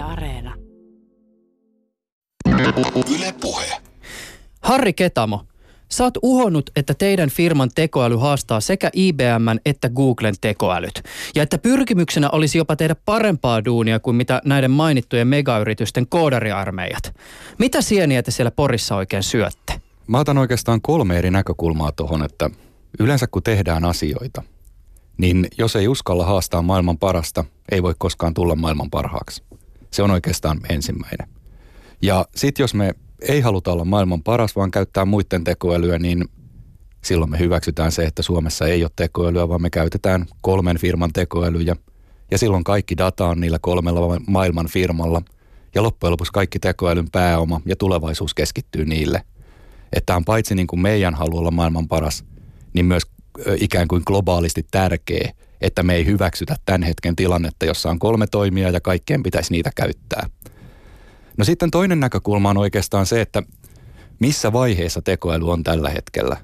Yle Areena. Yle Puhe. Harri Ketamo, sä oot uhonnut, että teidän firman tekoäly haastaa sekä IBMn että Googlen tekoälyt. Ja että pyrkimyksenä olisi jopa tehdä parempaa duunia kuin mitä näiden mainittujen megayritysten koodariarmeijat. Mitä sieniä te siellä Porissa oikein syötte? Mä otan oikeastaan kolme eri näkökulmaa tuohon, että yleensä kun tehdään asioita, niin jos ei uskalla haastaa maailman parasta, ei voi koskaan tulla maailman parhaaksi. Se on oikeastaan ensimmäinen. Ja sitten jos me ei haluta olla maailman paras, vaan käyttää muiden tekoälyä, niin silloin me hyväksytään se, että Suomessa ei ole tekoälyä, vaan me käytetään kolmen firman tekoälyjä. Ja silloin kaikki data on niillä kolmella maailman firmalla. Ja loppujen lopuksi kaikki tekoälyn pääoma ja tulevaisuus keskittyy niille. Että on paitsi niin kuin meidän halu olla maailman paras, niin myös ikään kuin globaalisti tärkeä, että me ei hyväksytä tämän hetken tilannetta, jossa on kolme toimia ja kaikkien pitäisi niitä käyttää. No sitten toinen näkökulma on oikeastaan se, että missä vaiheessa tekoäly on tällä hetkellä.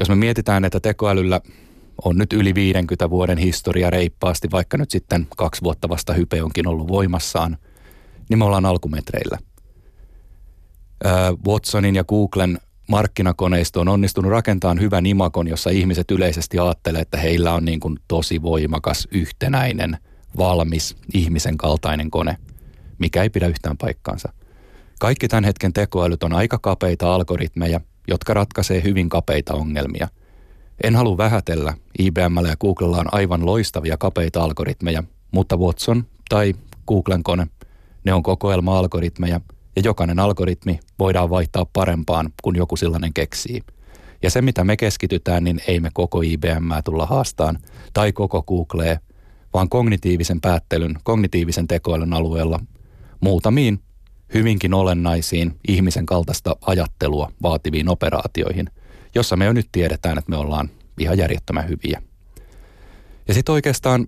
Jos me mietitään, että tekoälyllä on nyt yli 50 vuoden historia reippaasti, vaikka nyt sitten kaksi vuotta vasta hype onkin ollut voimassaan, niin me ollaan alkumetreillä. Watsonin ja Googlen markkinakoneisto on onnistunut rakentamaan hyvän imakon, jossa ihmiset yleisesti ajattelee, että heillä on niin kuin tosi voimakas, yhtenäinen, valmis, ihmisen kaltainen kone, mikä ei pidä yhtään paikkaansa. Kaikki tämän hetken tekoälyt on aika kapeita algoritmeja, jotka ratkaisee hyvin kapeita ongelmia. En halua vähätellä, IBMllä ja Googlella on aivan loistavia kapeita algoritmeja, mutta Watson tai Googlen kone, ne on kokoelma-algoritmeja – ja jokainen algoritmi voidaan vaihtaa parempaan, kun joku sellainen keksii. Ja se, mitä me keskitytään, niin ei me koko IBM tulla haastaan tai koko Googlea, vaan kognitiivisen päättelyn, kognitiivisen tekoälyn alueella muutamiin hyvinkin olennaisiin ihmisen kaltaista ajattelua vaativiin operaatioihin, jossa me jo nyt tiedetään, että me ollaan ihan järjettömän hyviä. Ja sitten oikeastaan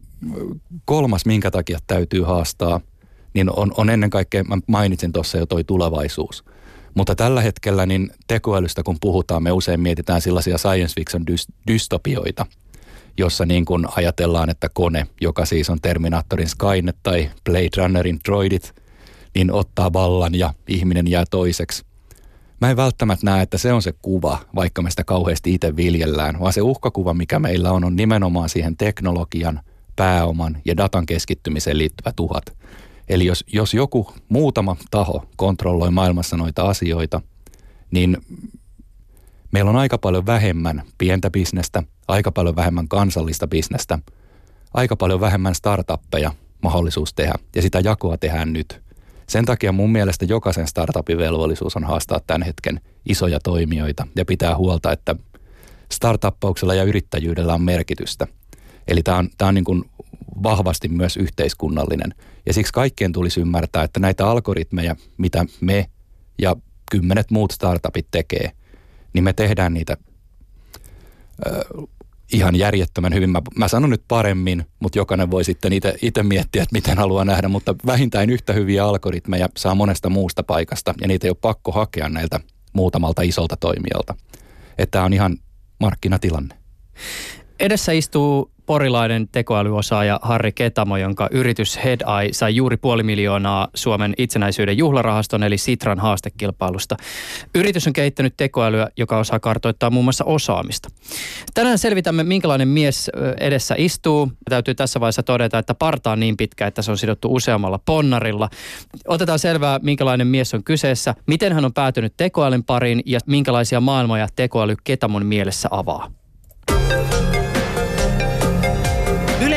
kolmas, minkä takia täytyy haastaa – niin on, on ennen kaikkea, mä mainitsin tuossa jo toi tulevaisuus. Mutta tällä hetkellä niin tekoälystä kun puhutaan, me usein mietitään sellaisia science fiction dystopioita, jossa niin kuin ajatellaan, että kone, joka siis on Terminaattorin Skynet tai Blade Runnerin droidit, niin ottaa vallan ja ihminen jää toiseksi. Mä en välttämättä näe, että se on se kuva, vaikka me sitä kauheasti itse viljellään, vaan se uhkakuva, mikä meillä on, on nimenomaan siihen teknologian, pääoman ja datan keskittymiseen liittyvät uhat. Eli jos, jos joku muutama taho kontrolloi maailmassa noita asioita, niin meillä on aika paljon vähemmän pientä bisnestä, aika paljon vähemmän kansallista bisnestä, aika paljon vähemmän startuppeja mahdollisuus tehdä ja sitä jakoa tehdään nyt. Sen takia mun mielestä jokaisen startupin velvollisuus on haastaa tämän hetken isoja toimijoita ja pitää huolta, että startuppauksella ja yrittäjyydellä on merkitystä. Eli tämä on, tämä on niin kuin vahvasti myös yhteiskunnallinen. Ja siksi kaikkien tulisi ymmärtää, että näitä algoritmeja, mitä me ja kymmenet muut startupit tekee, niin me tehdään niitä ö, ihan järjettömän hyvin. Mä, mä sanon nyt paremmin, mutta jokainen voi sitten itse miettiä, että miten haluaa nähdä, mutta vähintään yhtä hyviä algoritmeja saa monesta muusta paikasta ja niitä ei ole pakko hakea näiltä muutamalta isolta toimijalta. Että tämä on ihan markkinatilanne. Edessä istuu porilainen tekoälyosaaja Harri Ketamo, jonka yritys HeadEye sai juuri puoli miljoonaa Suomen itsenäisyyden juhlarahaston eli Sitran haastekilpailusta. Yritys on kehittänyt tekoälyä, joka osaa kartoittaa muun muassa osaamista. Tänään selvitämme, minkälainen mies edessä istuu. Täytyy tässä vaiheessa todeta, että parta on niin pitkä, että se on sidottu useammalla ponnarilla. Otetaan selvää, minkälainen mies on kyseessä, miten hän on päätynyt tekoälyn pariin ja minkälaisia maailmoja tekoäly Ketamon mielessä avaa.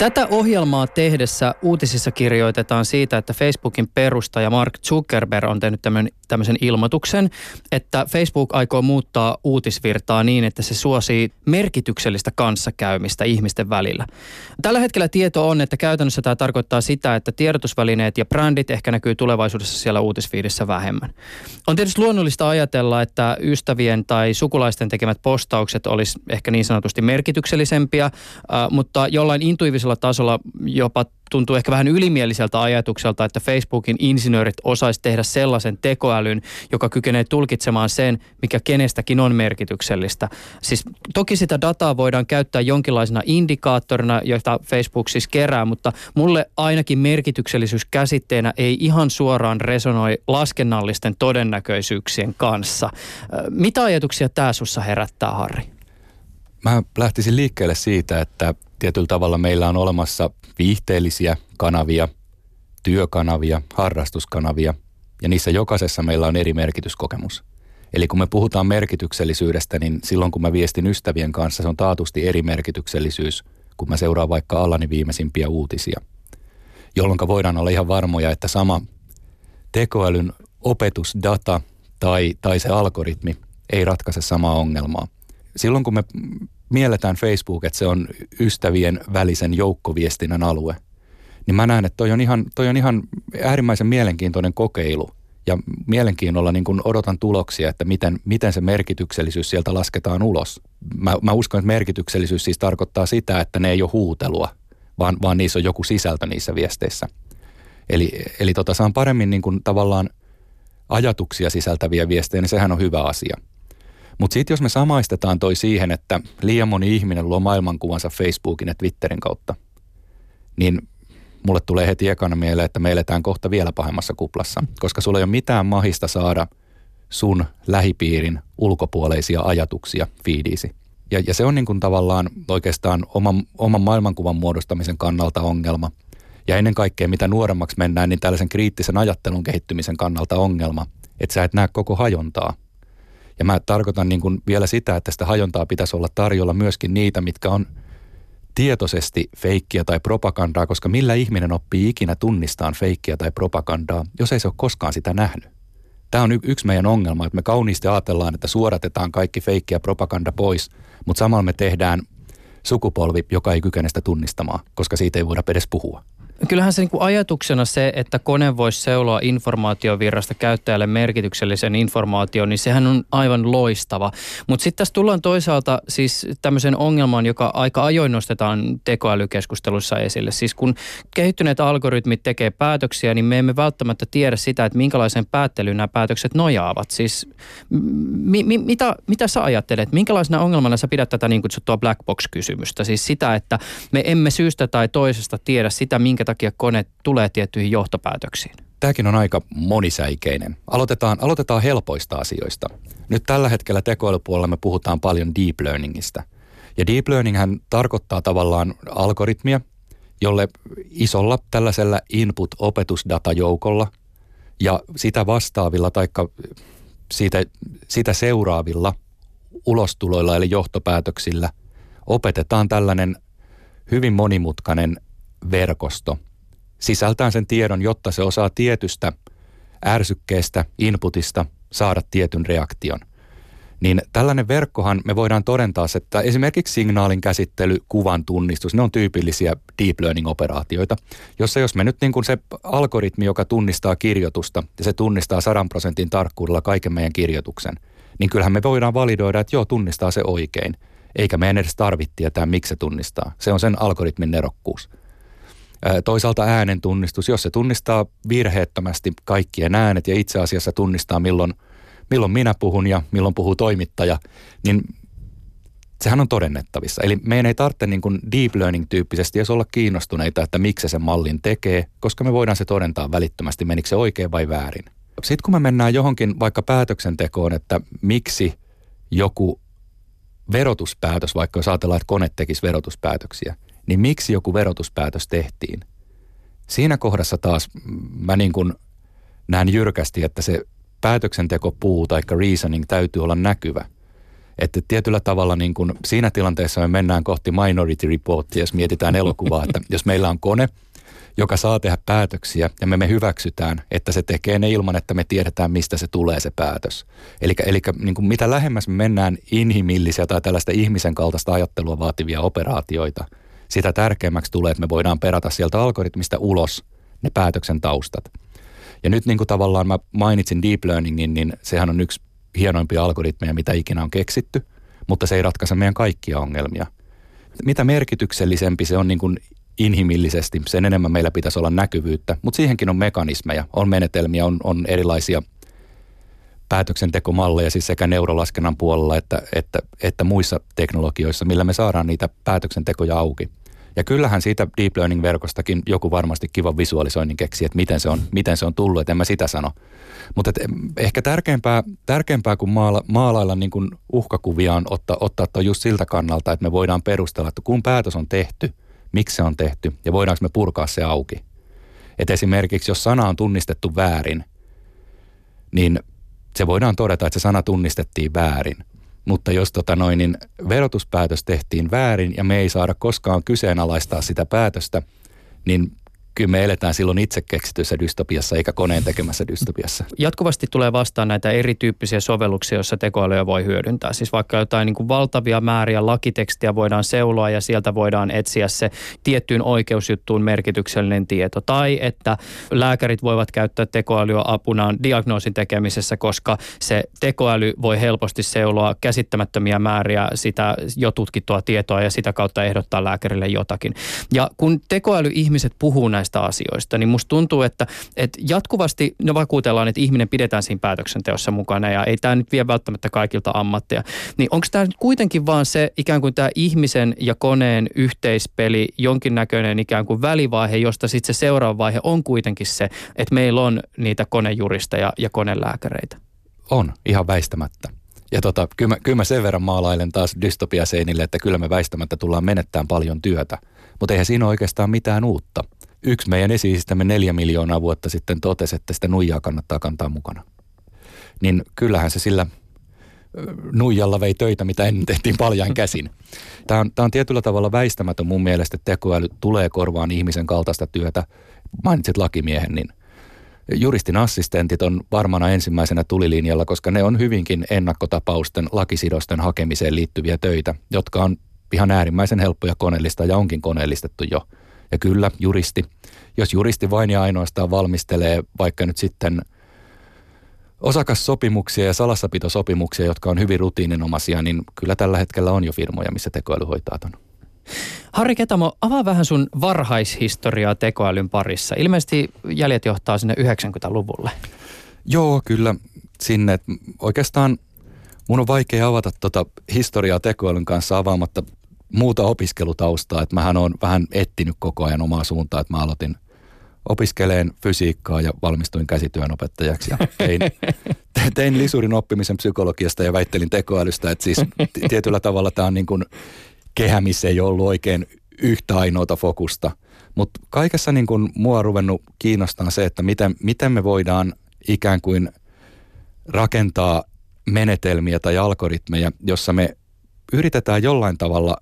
Tätä ohjelmaa tehdessä uutisissa kirjoitetaan siitä, että Facebookin perustaja Mark Zuckerberg on tehnyt tämän, tämmöisen ilmoituksen, että Facebook aikoo muuttaa uutisvirtaa niin, että se suosii merkityksellistä kanssakäymistä ihmisten välillä. Tällä hetkellä tieto on, että käytännössä tämä tarkoittaa sitä, että tiedotusvälineet ja brändit ehkä näkyy tulevaisuudessa siellä uutisfiidissä vähemmän. On tietysti luonnollista ajatella, että ystävien tai sukulaisten tekemät postaukset olisi ehkä niin sanotusti merkityksellisempiä, mutta jollain intuiivisella jonkinlaisella tasolla jopa tuntuu ehkä vähän ylimieliseltä ajatukselta, että Facebookin insinöörit osaisi tehdä sellaisen tekoälyn, joka kykenee tulkitsemaan sen, mikä kenestäkin on merkityksellistä. Siis toki sitä dataa voidaan käyttää jonkinlaisena indikaattorina, joita Facebook siis kerää, mutta mulle ainakin merkityksellisyys käsitteenä ei ihan suoraan resonoi laskennallisten todennäköisyyksien kanssa. Mitä ajatuksia tämä sussa herättää, Harri? Mä lähtisin liikkeelle siitä, että tietyllä tavalla meillä on olemassa viihteellisiä kanavia, työkanavia, harrastuskanavia ja niissä jokaisessa meillä on eri merkityskokemus. Eli kun me puhutaan merkityksellisyydestä, niin silloin kun mä viestin ystävien kanssa, se on taatusti eri merkityksellisyys, kun mä seuraan vaikka alani viimeisimpiä uutisia. Jolloin voidaan olla ihan varmoja, että sama tekoälyn opetusdata tai, tai se algoritmi ei ratkaise samaa ongelmaa. Silloin kun me mielletään Facebook, että se on ystävien välisen joukkoviestinnän alue, niin mä näen, että toi on ihan, toi on ihan äärimmäisen mielenkiintoinen kokeilu. Ja mielenkiinnolla niin kun odotan tuloksia, että miten, miten se merkityksellisyys sieltä lasketaan ulos. Mä, mä uskon, että merkityksellisyys siis tarkoittaa sitä, että ne ei ole huutelua, vaan, vaan niissä on joku sisältö niissä viesteissä. Eli, eli tota, saan paremmin niin kun tavallaan ajatuksia sisältäviä viestejä, niin sehän on hyvä asia – mutta sitten jos me samaistetaan toi siihen, että liian moni ihminen luo maailmankuvansa Facebookin ja Twitterin kautta, niin mulle tulee heti ekana mieleen, että me eletään kohta vielä pahemmassa kuplassa, koska sulla ei ole mitään mahista saada sun lähipiirin ulkopuoleisia ajatuksia fiidiisi. Ja, ja se on niin kuin tavallaan oikeastaan oman, oman maailmankuvan muodostamisen kannalta ongelma. Ja ennen kaikkea, mitä nuoremmaksi mennään, niin tällaisen kriittisen ajattelun kehittymisen kannalta ongelma, että sä et näe koko hajontaa – ja mä tarkoitan niin kuin vielä sitä, että sitä hajontaa pitäisi olla tarjolla myöskin niitä, mitkä on tietoisesti feikkiä tai propagandaa, koska millä ihminen oppii ikinä tunnistaan feikkiä tai propagandaa, jos ei se ole koskaan sitä nähnyt. Tämä on y- yksi meidän ongelma, että me kauniisti ajatellaan, että suoratetaan kaikki feikki ja propaganda pois, mutta samalla me tehdään sukupolvi, joka ei kykene sitä tunnistamaan, koska siitä ei voida edes puhua. Kyllähän se niin kuin ajatuksena se, että kone voisi seuloa informaatiovirrasta käyttäjälle merkityksellisen informaation, niin sehän on aivan loistava. Mutta sitten tässä tullaan toisaalta siis tämmöisen ongelman, joka aika ajoin nostetaan tekoälykeskustelussa esille. Siis kun kehittyneet algoritmit tekee päätöksiä, niin me emme välttämättä tiedä sitä, että minkälaisen päättelyyn nämä päätökset nojaavat. Siis mi, mi, mitä, mitä sä ajattelet? Minkälaisena ongelmana sä pidät tätä niin kutsuttua black box-kysymystä? Siis sitä, että me emme syystä tai toisesta tiedä sitä, minkä takia kone tulee tiettyihin johtopäätöksiin? Tämäkin on aika monisäikeinen. Aloitetaan, aloitetaan helpoista asioista. Nyt tällä hetkellä tekoälypuolella me puhutaan paljon deep learningista. Ja deep learning tarkoittaa tavallaan algoritmia, jolle isolla tällaisella input-opetusdatajoukolla ja sitä vastaavilla tai siitä, sitä seuraavilla ulostuloilla eli johtopäätöksillä opetetaan tällainen hyvin monimutkainen verkosto sisältää sen tiedon, jotta se osaa tietystä ärsykkeestä, inputista saada tietyn reaktion. Niin tällainen verkkohan me voidaan todentaa, että esimerkiksi signaalin käsittely, kuvan tunnistus, ne on tyypillisiä deep learning-operaatioita, jossa jos me nyt niin kuin se algoritmi, joka tunnistaa kirjoitusta ja se tunnistaa 100 prosentin tarkkuudella kaiken meidän kirjoituksen, niin kyllähän me voidaan validoida, että joo, tunnistaa se oikein. Eikä meidän edes tarvitse tietää, miksi se tunnistaa. Se on sen algoritmin nerokkuus. Toisaalta äänen tunnistus, jos se tunnistaa virheettömästi kaikkien äänet ja itse asiassa tunnistaa milloin, milloin minä puhun ja milloin puhuu toimittaja, niin sehän on todennettavissa. Eli meidän ei tarvitse niin kuin deep learning-tyyppisesti jos olla kiinnostuneita, että miksi se sen mallin tekee, koska me voidaan se todentaa välittömästi, menikö se oikein vai väärin. Sitten kun me mennään johonkin vaikka päätöksentekoon, että miksi joku verotuspäätös, vaikka jos ajatellaan, että kone tekisi verotuspäätöksiä – niin miksi joku verotuspäätös tehtiin? Siinä kohdassa taas mä niin kuin näen jyrkästi, että se päätöksentekopuu tai reasoning täytyy olla näkyvä. Että tietyllä tavalla niin kuin siinä tilanteessa me mennään kohti Minority Reportia, jos mietitään elokuvaa, että jos meillä on kone, joka saa tehdä päätöksiä ja me me hyväksytään, että se tekee ne ilman, että me tiedetään, mistä se tulee se päätös. Eli, niin mitä lähemmäs me mennään inhimillisiä tai tällaista ihmisen kaltaista ajattelua vaativia operaatioita – sitä tärkeämmäksi tulee, että me voidaan perata sieltä algoritmista ulos ne päätöksen taustat. Ja nyt niin kuin tavallaan mä mainitsin deep learningin, niin sehän on yksi hienoimpia algoritmeja, mitä ikinä on keksitty, mutta se ei ratkaise meidän kaikkia ongelmia. Mitä merkityksellisempi se on niin kuin inhimillisesti, sen enemmän meillä pitäisi olla näkyvyyttä. Mutta siihenkin on mekanismeja, on menetelmiä, on, on erilaisia päätöksentekomalleja siis sekä neurolaskennan puolella että, että, että muissa teknologioissa, millä me saadaan niitä päätöksentekoja auki. Ja kyllähän siitä deep learning-verkostakin joku varmasti kivan visualisoinnin keksi, että miten se on, miten se on tullut, että en mä sitä sano. Mutta ehkä tärkeämpää, tärkeämpää kuin maala, maalailla niin kuin uhkakuvia on ottaa, ottaa toi just siltä kannalta, että me voidaan perustella, että kun päätös on tehty, miksi se on tehty ja voidaanko me purkaa se auki. Et esimerkiksi jos sana on tunnistettu väärin, niin se voidaan todeta, että se sana tunnistettiin väärin. Mutta jos tota noin, niin verotuspäätös tehtiin väärin ja me ei saada koskaan kyseenalaistaa sitä päätöstä, niin kyllä me eletään silloin itse keksityssä dystopiassa eikä koneen tekemässä dystopiassa. Jatkuvasti tulee vastaan näitä erityyppisiä sovelluksia, joissa tekoälyä voi hyödyntää. Siis vaikka jotain niin kuin valtavia määriä lakitekstiä voidaan seuloa ja sieltä voidaan etsiä se tiettyyn oikeusjuttuun merkityksellinen tieto. Tai että lääkärit voivat käyttää tekoälyä apunaan diagnoosin tekemisessä, koska se tekoäly voi helposti seuloa käsittämättömiä määriä sitä jo tutkittua tietoa ja sitä kautta ehdottaa lääkärille jotakin. Ja kun tekoäly-ihmiset puhuu näistä asioista, niin musta tuntuu, että, että jatkuvasti no vakuutellaan, että ihminen pidetään siinä päätöksenteossa mukana ja ei tämä nyt vie välttämättä kaikilta ammatteja. Niin onko tämä nyt kuitenkin vaan se ikään kuin tämä ihmisen ja koneen yhteispeli, jonkinnäköinen ikään kuin välivaihe, josta sitten se seuraava vaihe on kuitenkin se, että meillä on niitä konejuristeja ja konelääkäreitä? On, ihan väistämättä. Ja tota, kyllä, mä, kyllä mä sen verran maalailen taas dystopiaseinille, että kyllä me väistämättä tullaan menettämään paljon työtä. Mutta eihän siinä ole oikeastaan mitään uutta yksi meidän esiisistämme neljä miljoonaa vuotta sitten totesi, että sitä nuijaa kannattaa kantaa mukana. Niin kyllähän se sillä nuijalla vei töitä, mitä ennen tehtiin paljain käsin. Tämä on, tämä on tietyllä tavalla väistämätön mun mielestä, että tekoäly tulee korvaan ihmisen kaltaista työtä. Mainitsit lakimiehen, niin juristin assistentit on varmana ensimmäisenä tulilinjalla, koska ne on hyvinkin ennakkotapausten lakisidosten hakemiseen liittyviä töitä, jotka on ihan äärimmäisen helppoja koneellista ja onkin koneellistettu jo – ja kyllä, juristi. Jos juristi vain ja ainoastaan valmistelee vaikka nyt sitten osakassopimuksia ja salassapitosopimuksia, jotka on hyvin rutiininomaisia, niin kyllä tällä hetkellä on jo firmoja, missä tekoäly hoitaa ton. Harri Ketamo, avaa vähän sun varhaishistoriaa tekoälyn parissa. Ilmeisesti jäljet johtaa sinne 90-luvulle. Joo, kyllä sinne. Oikeastaan mun on vaikea avata tuota historiaa tekoälyn kanssa avaamatta muuta opiskelutaustaa, että mähän on vähän ettinyt koko ajan omaa suuntaa, että mä aloitin opiskeleen fysiikkaa ja valmistuin käsityönopettajaksi ja tein, tein lisurin oppimisen psykologiasta ja väittelin tekoälystä, että siis tietyllä tavalla tämä on niin kuin kehä, missä ei ollut oikein yhtä ainoata fokusta. Mutta kaikessa niin kuin mua on ruvennut kiinnostaa se, että miten, miten me voidaan ikään kuin rakentaa menetelmiä tai algoritmeja, jossa me yritetään jollain tavalla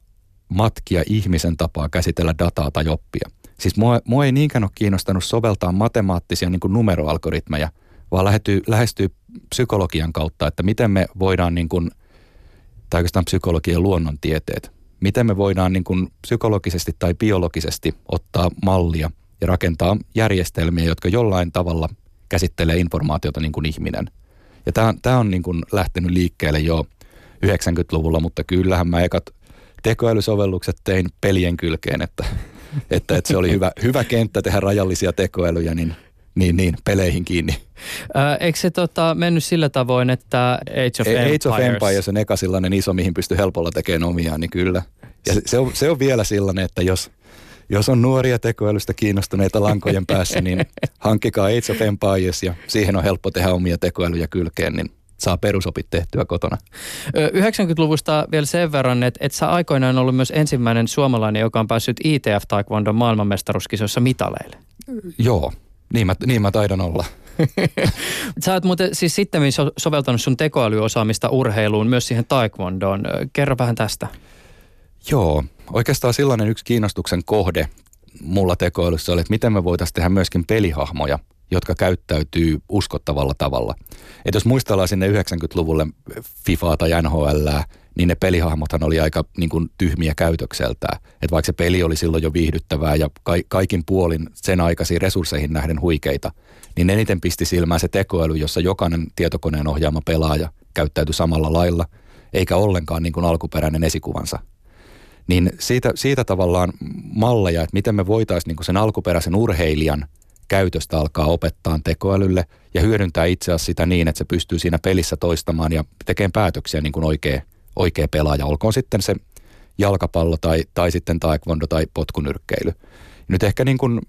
matkia ihmisen tapaa käsitellä dataa tai oppia. Siis mua, mua ei niinkään ole kiinnostanut soveltaa matemaattisia niin kuin numeroalgoritmeja, vaan lähestyy, lähestyy psykologian kautta, että miten me voidaan, niin kuin, tai oikeastaan psykologian luonnontieteet, miten me voidaan niin kuin psykologisesti tai biologisesti ottaa mallia ja rakentaa järjestelmiä, jotka jollain tavalla käsittelee informaatiota niin kuin ihminen. Ja tämä on niin kuin lähtenyt liikkeelle jo 90-luvulla, mutta kyllähän mä ekat tekoälysovellukset tein pelien kylkeen, että, että, että se oli hyvä, hyvä kenttä tehdä rajallisia tekoälyjä, niin niin, niin, peleihin kiinni. Ää, eikö se tota, mennyt sillä tavoin, että Age of Empires... Age of Empires on eka sellainen iso, mihin pystyy helpolla tekemään omiaan, niin kyllä. Ja se, se, on, se on vielä sellainen, että jos, jos on nuoria tekoälystä kiinnostuneita lankojen päässä, niin hankkikaa Age of Empires ja siihen on helppo tehdä omia tekoälyjä kylkeen, niin saa perusopit tehtyä kotona. 90-luvusta vielä sen verran, että, että sä aikoinaan ollut myös ensimmäinen suomalainen, joka on päässyt ITF Taekwondon maailmanmestaruuskisossa mitaleille. Joo, niin mä, niin mä taidan olla. Sä oot muuten siis sitten soveltanut sun tekoälyosaamista urheiluun myös siihen taekwondoon. Kerro vähän tästä. Joo, oikeastaan sellainen yksi kiinnostuksen kohde mulla tekoälyssä oli, että miten me voitaisiin tehdä myöskin pelihahmoja – jotka käyttäytyy uskottavalla tavalla. Et jos muistellaan sinne 90-luvulle FIFAa tai NHL, niin ne pelihahmothan oli aika niin kuin, tyhmiä käytökseltään. Et vaikka se peli oli silloin jo viihdyttävää ja ka- kaikin puolin sen aikaisiin resursseihin nähden huikeita, niin eniten pisti silmään se tekoäly, jossa jokainen tietokoneen ohjaama pelaaja käyttäytyi samalla lailla, eikä ollenkaan niin kuin alkuperäinen esikuvansa. Niin siitä, siitä tavallaan malleja, että miten me voitaisiin niin sen alkuperäisen urheilijan käytöstä alkaa opettaa tekoälylle ja hyödyntää itse asiassa sitä niin, että se pystyy siinä pelissä toistamaan ja tekemään päätöksiä niin kuin oikea, oikea pelaaja. Olkoon sitten se jalkapallo tai, tai sitten taekwondo tai potkunyrkkeily. Nyt ehkä niin kuin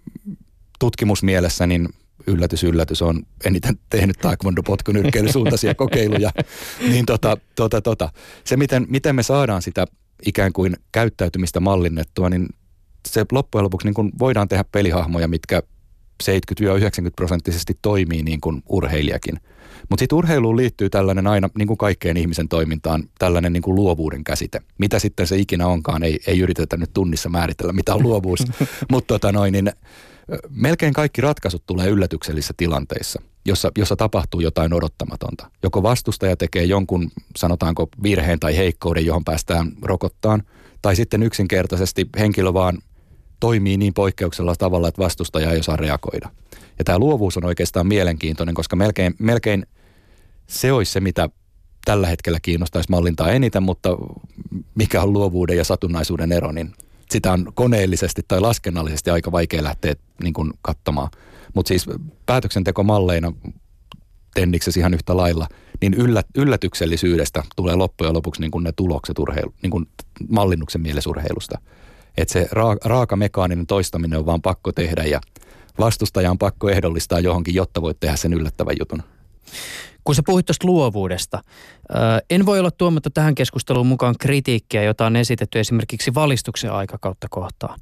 tutkimusmielessä niin yllätys, yllätys, on eniten tehnyt taekwondo potkunyrkkeilysuuntaisia kokeiluja. niin tota, tota, tota. Se, miten, miten me saadaan sitä ikään kuin käyttäytymistä mallinnettua, niin se loppujen lopuksi niin kuin voidaan tehdä pelihahmoja, mitkä 70-90 prosenttisesti toimii niin kuin urheilijakin. Mutta sitten urheiluun liittyy tällainen aina, niin kuin kaikkeen ihmisen toimintaan, tällainen niin kuin luovuuden käsite. Mitä sitten se ikinä onkaan, ei, ei yritetä nyt tunnissa määritellä, mitä on luovuus. Mutta tota noin, niin melkein kaikki ratkaisut tulee yllätyksellisissä tilanteissa, jossa, jossa tapahtuu jotain odottamatonta. Joko vastustaja tekee jonkun, sanotaanko, virheen tai heikkouden, johon päästään rokottaan, tai sitten yksinkertaisesti henkilö vaan toimii niin poikkeuksella tavalla, että vastustaja ei osaa reagoida. Ja tämä luovuus on oikeastaan mielenkiintoinen, koska melkein, melkein se olisi se, mitä tällä hetkellä kiinnostaisi mallintaa eniten, mutta mikä on luovuuden ja satunnaisuuden ero, niin sitä on koneellisesti tai laskennallisesti aika vaikea lähteä niin kuin katsomaan. Mutta siis päätöksentekomalleina tenniksessä ihan yhtä lailla, niin yllät, yllätyksellisyydestä tulee loppujen lopuksi niin kuin ne tulokset urheilu, niin kuin mallinnuksen mielesurheilusta. Että se ra- raaka mekaaninen toistaminen on vaan pakko tehdä ja vastustaja on pakko ehdollistaa johonkin, jotta voit tehdä sen yllättävän jutun. Kun sä puhuit tuosta luovuudesta, en voi olla tuomatta tähän keskusteluun mukaan kritiikkiä, jota on esitetty esimerkiksi valistuksen aikakautta kohtaan.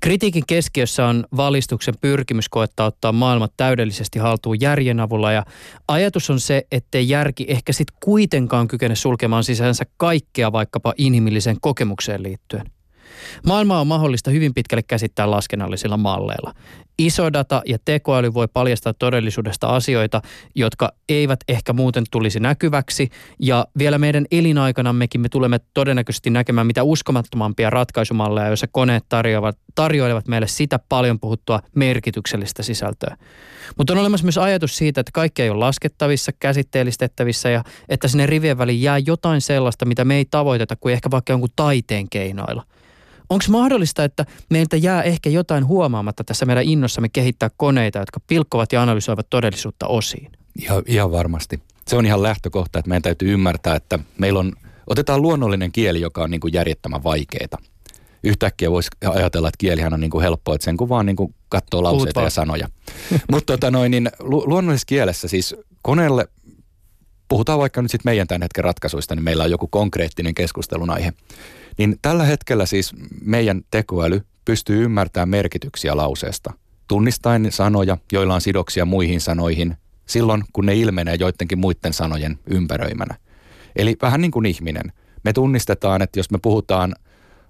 Kritiikin keskiössä on valistuksen pyrkimys koettaa ottaa maailmat täydellisesti haltuun järjen avulla ja ajatus on se, ettei järki ehkä sitten kuitenkaan kykene sulkemaan sisäänsä kaikkea vaikkapa inhimilliseen kokemukseen liittyen. Maailma on mahdollista hyvin pitkälle käsittää laskennallisilla malleilla. Iso data ja tekoäly voi paljastaa todellisuudesta asioita, jotka eivät ehkä muuten tulisi näkyväksi. Ja vielä meidän elinaikanammekin me tulemme todennäköisesti näkemään mitä uskomattomampia ratkaisumalleja, joissa koneet tarjoavat, tarjoilevat meille sitä paljon puhuttua merkityksellistä sisältöä. Mutta on olemassa myös ajatus siitä, että kaikki ei ole laskettavissa, käsitteellistettävissä ja että sinne rivien väliin jää jotain sellaista, mitä me ei tavoiteta kuin ehkä vaikka jonkun taiteen keinoilla – Onko mahdollista, että meiltä jää ehkä jotain huomaamatta tässä meidän innossamme kehittää koneita, jotka pilkkovat ja analysoivat todellisuutta osiin? Ihan, ihan varmasti. Se on ihan lähtökohta, että meidän täytyy ymmärtää, että meillä on, otetaan luonnollinen kieli, joka on niin kuin järjettömän vaikeaa. Yhtäkkiä voisi ajatella, että kielihän on niin kuin helppoa, että sen kun vaan niin kuin katsoo lauseita ja sanoja. Mutta tota noin, niin lu- luonnollisessa kielessä siis koneelle, puhutaan vaikka nyt sitten meidän tämän hetken ratkaisuista, niin meillä on joku konkreettinen keskustelun aihe. Niin tällä hetkellä siis meidän tekoäly pystyy ymmärtämään merkityksiä lauseesta. Tunnistaen sanoja, joilla on sidoksia muihin sanoihin, silloin kun ne ilmenee joidenkin muiden sanojen ympäröimänä. Eli vähän niin kuin ihminen. Me tunnistetaan, että jos me puhutaan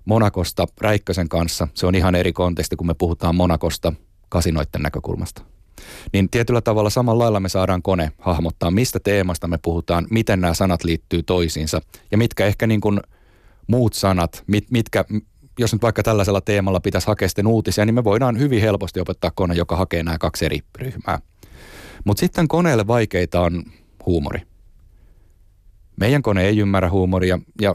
Monakosta Räikkösen kanssa, se on ihan eri konteksti, kun me puhutaan Monakosta kasinoiden näkökulmasta. Niin tietyllä tavalla samalla lailla me saadaan kone hahmottaa, mistä teemasta me puhutaan, miten nämä sanat liittyy toisiinsa ja mitkä ehkä niin kuin – muut sanat, mit, mitkä, jos nyt vaikka tällaisella teemalla pitäisi hakea sitten uutisia, niin me voidaan hyvin helposti opettaa kone, joka hakee nämä kaksi eri ryhmää. Mutta sitten koneelle vaikeita on huumori. Meidän kone ei ymmärrä huumoria ja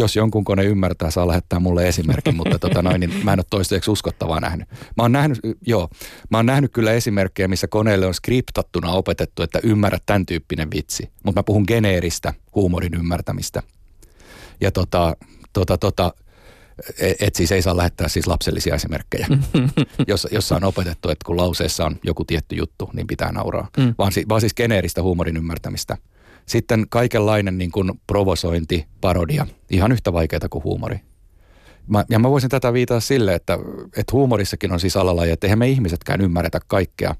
jos jonkun kone ymmärtää, saa lähettää mulle esimerkin, mutta tota noin, niin mä en ole toistaiseksi uskottavaa nähnyt. Mä oon nähnyt, joo, mä oon nähnyt kyllä esimerkkejä, missä koneelle on skriptattuna opetettu, että ymmärrä tämän tyyppinen vitsi. Mutta mä puhun geneeristä huumorin ymmärtämistä – ja tota, tota, tota, et, et siis ei saa lähettää siis lapsellisia esimerkkejä, jossa, jossa on opetettu, että kun lauseessa on joku tietty juttu, niin pitää nauraa. Mm. Vaan, vaan siis geneeristä huumorin ymmärtämistä. Sitten kaikenlainen niin kuin provosointi, parodia, ihan yhtä vaikeaa kuin huumori. Mä, ja mä voisin tätä viitata sille, että, että huumorissakin on siis alalaji, että eihän me ihmisetkään ymmärretä kaikkea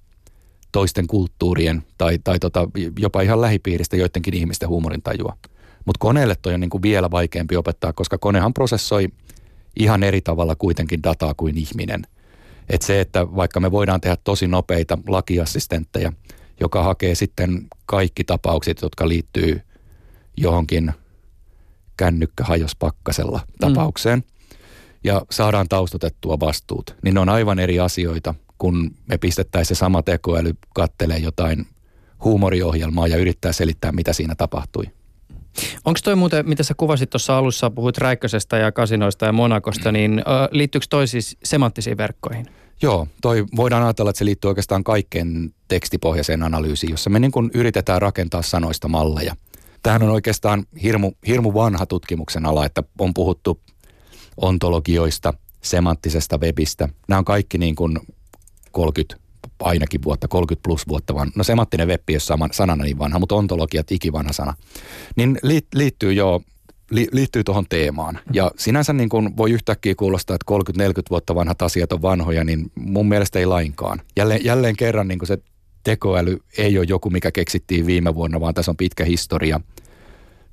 toisten kulttuurien tai, tai tota, jopa ihan lähipiiristä joidenkin ihmisten huumorintajua. Mutta koneelle toi on niin kuin vielä vaikeampi opettaa, koska konehan prosessoi ihan eri tavalla kuitenkin dataa kuin ihminen. Et se, että vaikka me voidaan tehdä tosi nopeita lakiassistentteja, joka hakee sitten kaikki tapaukset, jotka liittyy johonkin kännykkä hajos pakkasella mm. tapaukseen, mm. ja saadaan taustatettua vastuut, niin ne on aivan eri asioita, kun me pistettäisiin se sama tekoäly kattelee jotain huumoriohjelmaa ja yrittää selittää, mitä siinä tapahtui. Onko toi muuten, mitä sä kuvasit tuossa alussa, puhuit Räikkösestä ja Kasinoista ja Monakosta, niin ö, liittyykö toi siis semanttisiin verkkoihin? Joo, toi voidaan ajatella, että se liittyy oikeastaan kaikkeen tekstipohjaiseen analyysiin, jossa me niin kuin yritetään rakentaa sanoista malleja. Tähän on oikeastaan hirmu, hirmu vanha tutkimuksen ala, että on puhuttu ontologioista, semanttisesta webistä. Nämä on kaikki niin kuin 30 ainakin vuotta, 30 plus vuotta vaan. No semanttinen web ei ole sama, sanana niin vanha, mutta ontologiat ikivanha sana. Niin liittyy jo li, liittyy tuohon teemaan. Ja sinänsä niin kun voi yhtäkkiä kuulostaa, että 30-40 vuotta vanhat asiat on vanhoja, niin mun mielestä ei lainkaan. Jälleen, jälleen kerran niin se tekoäly ei ole joku, mikä keksittiin viime vuonna, vaan tässä on pitkä historia.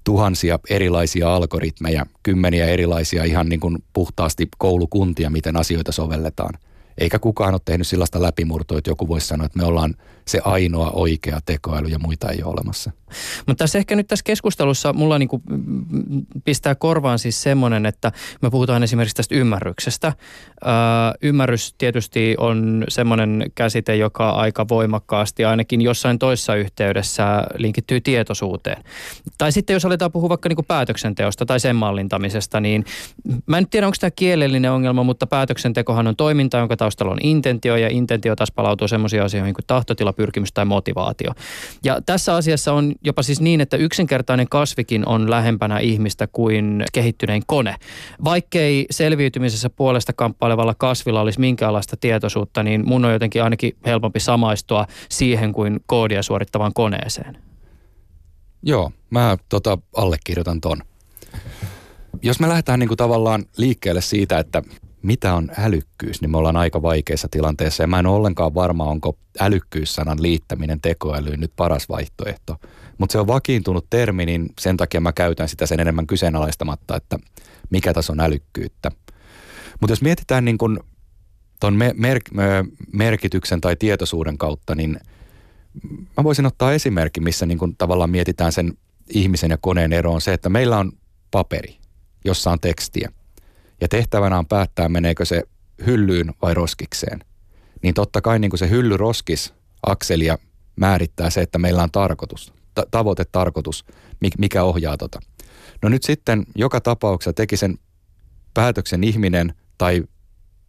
Tuhansia erilaisia algoritmeja, kymmeniä erilaisia ihan niin kuin puhtaasti koulukuntia, miten asioita sovelletaan – eikä kukaan ole tehnyt sellaista läpimurtoa, että joku voisi sanoa, että me ollaan se ainoa oikea tekoäly ja muita ei ole olemassa. Mutta tässä ehkä nyt tässä keskustelussa mulla niin kuin pistää korvaan siis semmoinen, että me puhutaan esimerkiksi tästä ymmärryksestä. Öö, ymmärrys tietysti on semmoinen käsite, joka aika voimakkaasti ainakin jossain toissa yhteydessä linkittyy tietoisuuteen. Tai sitten jos aletaan puhua vaikka niin kuin päätöksenteosta tai sen mallintamisesta, niin mä en tiedä, onko tämä kielellinen ongelma, mutta päätöksentekohan on toiminta, jonka taustalla on intentio ja intentio taas palautuu semmoisiin asioihin kuin tahtotila, pyrkimys tai motivaatio. Ja tässä asiassa on jopa siis niin, että yksinkertainen kasvikin on lähempänä ihmistä kuin kehittynein kone. Vaikkei selviytymisessä puolesta kamppailevalla kasvilla olisi minkäänlaista tietoisuutta, niin mun on jotenkin ainakin helpompi samaistua siihen kuin koodia suorittavaan koneeseen. Joo, mä tota allekirjoitan ton. Jos me lähdetään niin kuin tavallaan liikkeelle siitä, että mitä on älykkyys, niin me ollaan aika vaikeassa tilanteessa. Ja mä en ole ollenkaan varma, onko älykkyyssanan liittäminen tekoälyyn nyt paras vaihtoehto. Mutta se on vakiintunut termi, niin sen takia mä käytän sitä sen enemmän kyseenalaistamatta, että mikä tässä on älykkyyttä. Mutta jos mietitään niin kun ton mer- merkityksen tai tietoisuuden kautta, niin mä voisin ottaa esimerkki, missä niin kun tavallaan mietitään sen ihmisen ja koneen eroon se, että meillä on paperi, jossa on tekstiä ja tehtävänä on päättää, meneekö se hyllyyn vai roskikseen, niin totta kai niin kuin se hylly-roskis akselia määrittää se, että meillä on tarkoitus, ta- tavoite, tarkoitus, mikä ohjaa tota. No nyt sitten joka tapauksessa teki sen päätöksen ihminen tai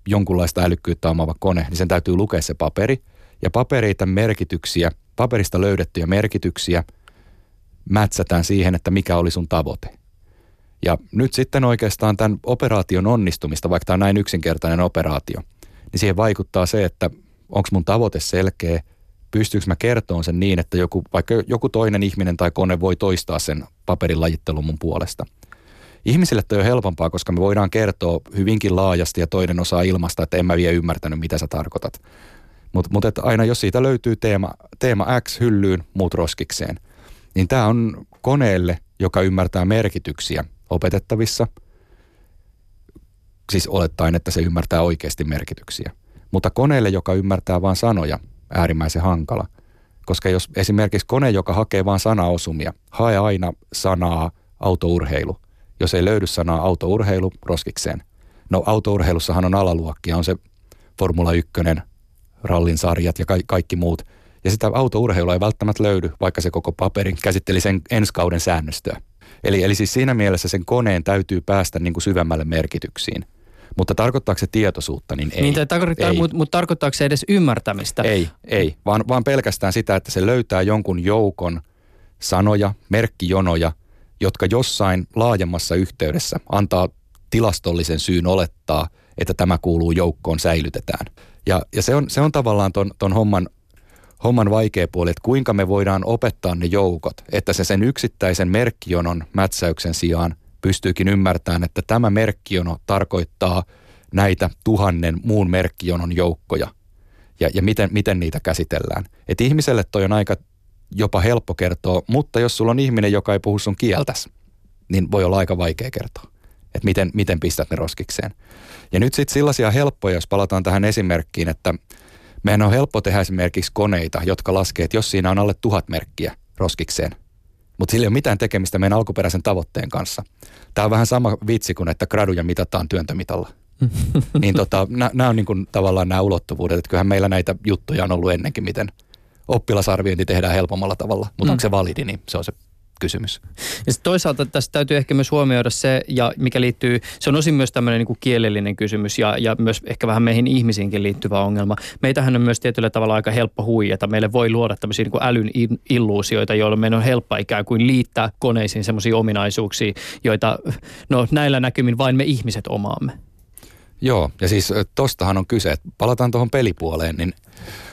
jonkunlaista älykkyyttä omaava kone, niin sen täytyy lukea se paperi. Ja papereita merkityksiä, paperista löydettyjä merkityksiä mätsätään siihen, että mikä oli sun tavoite. Ja nyt sitten oikeastaan tämän operaation onnistumista, vaikka tämä on näin yksinkertainen operaatio, niin siihen vaikuttaa se, että onko mun tavoite selkeä, pystyykö mä kertoon sen niin, että joku, vaikka joku toinen ihminen tai kone voi toistaa sen paperin lajittelun mun puolesta. Ihmisille toi on helpompaa, koska me voidaan kertoa hyvinkin laajasti ja toinen osaa ilmasta, että en mä vielä ymmärtänyt, mitä sä tarkoitat. Mutta mut aina jos siitä löytyy teema, teema X hyllyyn, muut roskikseen, niin tämä on koneelle, joka ymmärtää merkityksiä – opetettavissa. Siis olettaen, että se ymmärtää oikeasti merkityksiä. Mutta koneelle, joka ymmärtää vain sanoja, äärimmäisen hankala. Koska jos esimerkiksi kone, joka hakee vain sanaosumia, hae aina sanaa autourheilu. Jos ei löydy sanaa autourheilu, roskikseen. No autourheilussahan on alaluokkia, on se Formula 1, rallin sarjat ja ka- kaikki muut. Ja sitä autourheilua ei välttämättä löydy, vaikka se koko paperin käsitteli sen ensi kauden säännöstöä. Eli, eli siis siinä mielessä sen koneen täytyy päästä niin kuin syvemmälle merkityksiin. Mutta tarkoittaako se tietoisuutta, niin ei. Niin, tarkoittaa, Mutta mut tarkoittaako se edes ymmärtämistä? Ei, ei, vaan, vaan pelkästään sitä, että se löytää jonkun joukon sanoja, merkkijonoja, jotka jossain laajemmassa yhteydessä antaa tilastollisen syyn olettaa, että tämä kuuluu joukkoon, säilytetään. Ja, ja se, on, se on tavallaan ton, ton homman homman vaikea puoli, että kuinka me voidaan opettaa ne joukot, että se sen yksittäisen merkkijonon mätsäyksen sijaan pystyykin ymmärtämään, että tämä merkkijono tarkoittaa näitä tuhannen muun merkkijonon joukkoja ja, ja miten, miten niitä käsitellään. Et ihmiselle toi on aika jopa helppo kertoa, mutta jos sulla on ihminen, joka ei puhu sun kieltäs, niin voi olla aika vaikea kertoa, että miten, miten pistät ne roskikseen. Ja nyt sitten sellaisia helppoja, jos palataan tähän esimerkkiin, että – meidän on helppo tehdä esimerkiksi koneita, jotka laskee, että jos siinä on alle tuhat merkkiä roskikseen, mutta sillä ei ole mitään tekemistä meidän alkuperäisen tavoitteen kanssa. Tämä on vähän sama vitsi kuin, että graduja mitataan työntömitalla. niin tota, nämä on niin kuin tavallaan nämä ulottuvuudet, että kyllähän meillä näitä juttuja on ollut ennenkin, miten oppilasarviointi tehdään helpommalla tavalla, mutta mm. onko se validi, niin se on se kysymys. Ja toisaalta tässä täytyy ehkä myös huomioida se, ja mikä liittyy, se on osin myös tämmöinen niin kuin kielellinen kysymys ja, ja myös ehkä vähän meihin ihmisiinkin liittyvä ongelma. Meitähän on myös tietyllä tavalla aika helppo huijata. Meille voi luoda tämmöisiä niin kuin älyn illuusioita, joilla meidän on helppo ikään kuin liittää koneisiin semmoisia ominaisuuksia, joita no, näillä näkymin vain me ihmiset omaamme. Joo, ja siis tostahan on kyse. Palataan tuohon pelipuoleen, niin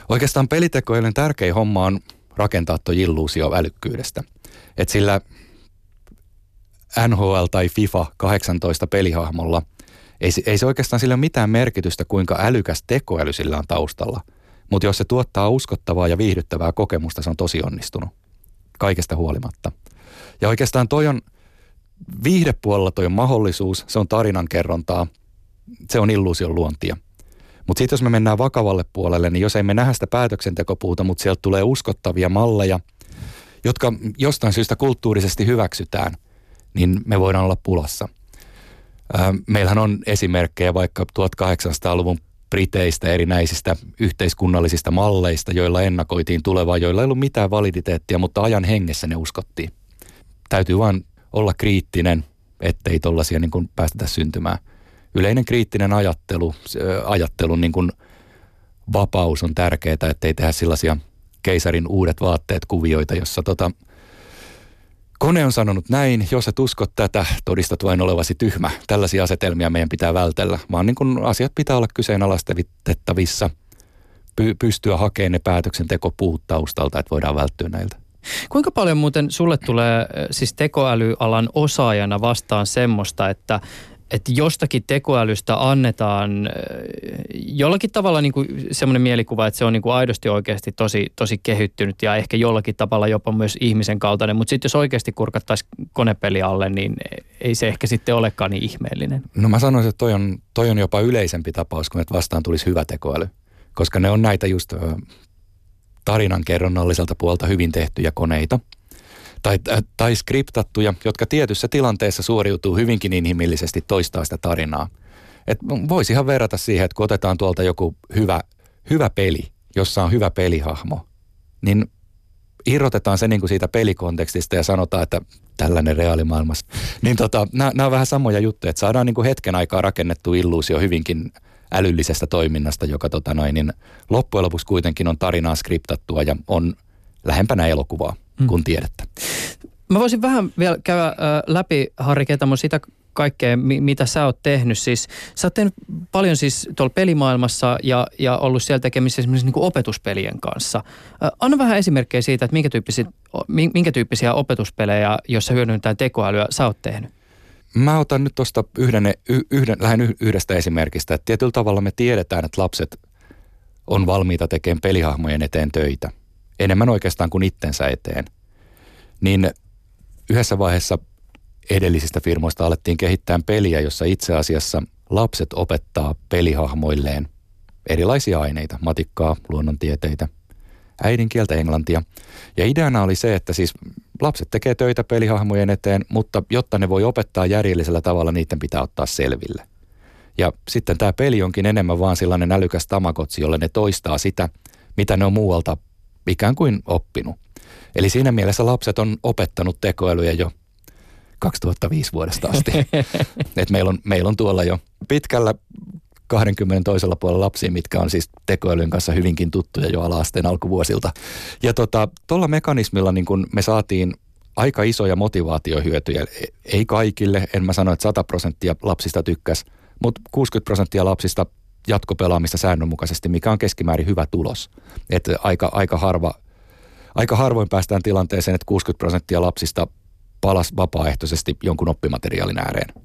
oikeastaan pelitekojen tärkein homma on rakentaa tuo illuusio älykkyydestä. Et sillä NHL tai FIFA 18 pelihahmolla ei, ei se oikeastaan sillä ole mitään merkitystä, kuinka älykäs tekoäly sillä on taustalla. Mutta jos se tuottaa uskottavaa ja viihdyttävää kokemusta, se on tosi onnistunut. Kaikesta huolimatta. Ja oikeastaan toi on, viihdepuolella toi on mahdollisuus, se on tarinankerrontaa, se on illuusion luontia. Mutta sitten jos me mennään vakavalle puolelle, niin jos ei me nähdä sitä päätöksentekopuuta, mutta sieltä tulee uskottavia malleja, jotka jostain syystä kulttuurisesti hyväksytään, niin me voidaan olla pulassa. Meillähän on esimerkkejä vaikka 1800-luvun Briteistä erinäisistä yhteiskunnallisista malleista, joilla ennakoitiin tulevaa, joilla ei ollut mitään validiteettia, mutta ajan hengessä ne uskottiin. Täytyy vain olla kriittinen, ettei tollaisia niin päästetä syntymään. Yleinen kriittinen ajattelu, ajattelun niin kuin vapaus on tärkeää, ettei tehdä sellaisia keisarin uudet vaatteet kuvioita, jossa tota, Kone on sanonut näin, jos et usko tätä, todistat vain olevasi tyhmä. Tällaisia asetelmia meidän pitää vältellä, vaan niin kun asiat pitää olla kyseenalaistettavissa, py- pystyä hakemaan ne päätöksentekopuut taustalta, että voidaan välttyä näiltä. Kuinka paljon muuten sulle tulee siis tekoälyalan osaajana vastaan semmoista, että että jostakin tekoälystä annetaan äh, jollakin tavalla niin kuin semmoinen mielikuva, että se on niin kuin aidosti oikeasti tosi, tosi kehittynyt ja ehkä jollakin tavalla jopa myös ihmisen kaltainen. Mutta sitten jos oikeasti kurkattaisiin konepeli alle, niin ei se ehkä sitten olekaan niin ihmeellinen. No mä sanoisin, että toi on, toi on jopa yleisempi tapaus, kun että vastaan tulisi hyvä tekoäly. Koska ne on näitä just tarinan kerronnalliselta puolta hyvin tehtyjä koneita – tai, äh, tai skriptattuja, jotka tietyssä tilanteessa suoriutuu hyvinkin inhimillisesti toistaa sitä tarinaa. Et voisihan verrata siihen, että kun otetaan tuolta joku hyvä, hyvä peli, jossa on hyvä pelihahmo, niin irrotetaan se niin kuin siitä pelikontekstista ja sanotaan, että tällainen reaalimaailmassa. Niin tota, nämä on vähän samoja juttuja, että saadaan niin kuin hetken aikaa rakennettu illuusio hyvinkin älyllisestä toiminnasta, joka tota noin, niin loppujen lopuksi kuitenkin on tarinaa skriptattua ja on lähempänä elokuvaa mm. kuin tiedettä. Mä voisin vähän vielä käydä äh, läpi, Harri Ketamo, sitä kaikkea, mi- mitä sä oot tehnyt. Siis, sä oot tehnyt paljon siis tuolla pelimaailmassa ja, ja ollut siellä tekemisissä esimerkiksi niin opetuspelien kanssa. Äh, anna vähän esimerkkejä siitä, että minkä tyyppisiä, minkä tyyppisiä opetuspelejä, joissa hyödynnetään tekoälyä, sä oot tehnyt. Mä otan nyt tuosta yhden, yhden, lähden yhdestä esimerkistä. Että tietyllä tavalla me tiedetään, että lapset on valmiita tekemään pelihahmojen eteen töitä – enemmän oikeastaan kuin itsensä eteen, niin yhdessä vaiheessa edellisistä firmoista alettiin kehittää peliä, jossa itse asiassa lapset opettaa pelihahmoilleen erilaisia aineita, matikkaa, luonnontieteitä, äidinkieltä, englantia. Ja ideana oli se, että siis lapset tekee töitä pelihahmojen eteen, mutta jotta ne voi opettaa järjellisellä tavalla, niiden pitää ottaa selville. Ja sitten tämä peli onkin enemmän vaan sellainen älykäs tamakotsi, jolle ne toistaa sitä, mitä ne on muualta ikään kuin oppinut. Eli siinä mielessä lapset on opettanut tekoälyjä jo 2005 vuodesta asti. Et meillä, on, meillä on tuolla jo pitkällä 20 toisella puolella lapsia, mitkä on siis tekoälyn kanssa hyvinkin tuttuja jo ala-asteen alkuvuosilta. Ja tuolla tota, mekanismilla niin kun me saatiin aika isoja motivaatiohyötyjä. Ei kaikille, en mä sano, että 100 prosenttia lapsista tykkäs, mutta 60 prosenttia lapsista jatkopelaamista säännönmukaisesti, mikä on keskimäärin hyvä tulos. Että aika, aika, harva, aika harvoin päästään tilanteeseen, että 60 prosenttia lapsista palas vapaaehtoisesti jonkun oppimateriaalin ääreen.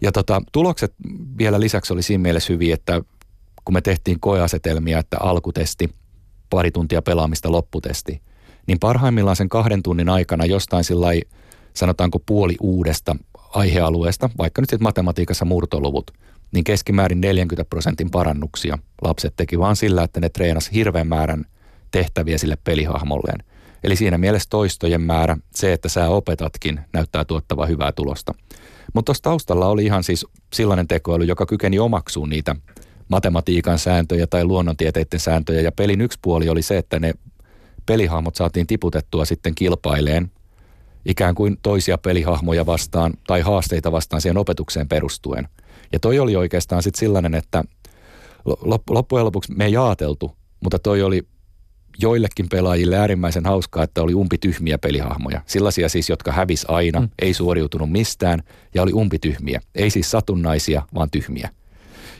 Ja tota, tulokset vielä lisäksi oli siinä mielessä hyviä, että kun me tehtiin koeasetelmia, että alkutesti, pari tuntia pelaamista, lopputesti, niin parhaimmillaan sen kahden tunnin aikana jostain sillä sanotaanko puoli uudesta aihealueesta, vaikka nyt sitten matematiikassa murtoluvut, niin keskimäärin 40 prosentin parannuksia lapset teki vaan sillä, että ne treenas hirveän määrän tehtäviä sille pelihahmolleen. Eli siinä mielessä toistojen määrä, se, että sä opetatkin, näyttää tuottava hyvää tulosta. Mutta tuossa taustalla oli ihan siis sellainen tekoäly, joka kykeni omaksuun niitä matematiikan sääntöjä tai luonnontieteiden sääntöjä. Ja pelin yksi puoli oli se, että ne pelihahmot saatiin tiputettua sitten kilpaileen ikään kuin toisia pelihahmoja vastaan tai haasteita vastaan siihen opetukseen perustuen. Ja toi oli oikeastaan sitten sellainen, että loppujen lopuksi me ei ajateltu, mutta toi oli joillekin pelaajille äärimmäisen hauskaa, että oli umpityhmiä pelihahmoja. Sellaisia siis, jotka hävis aina, mm. ei suoriutunut mistään ja oli umpityhmiä. Ei siis satunnaisia, vaan tyhmiä.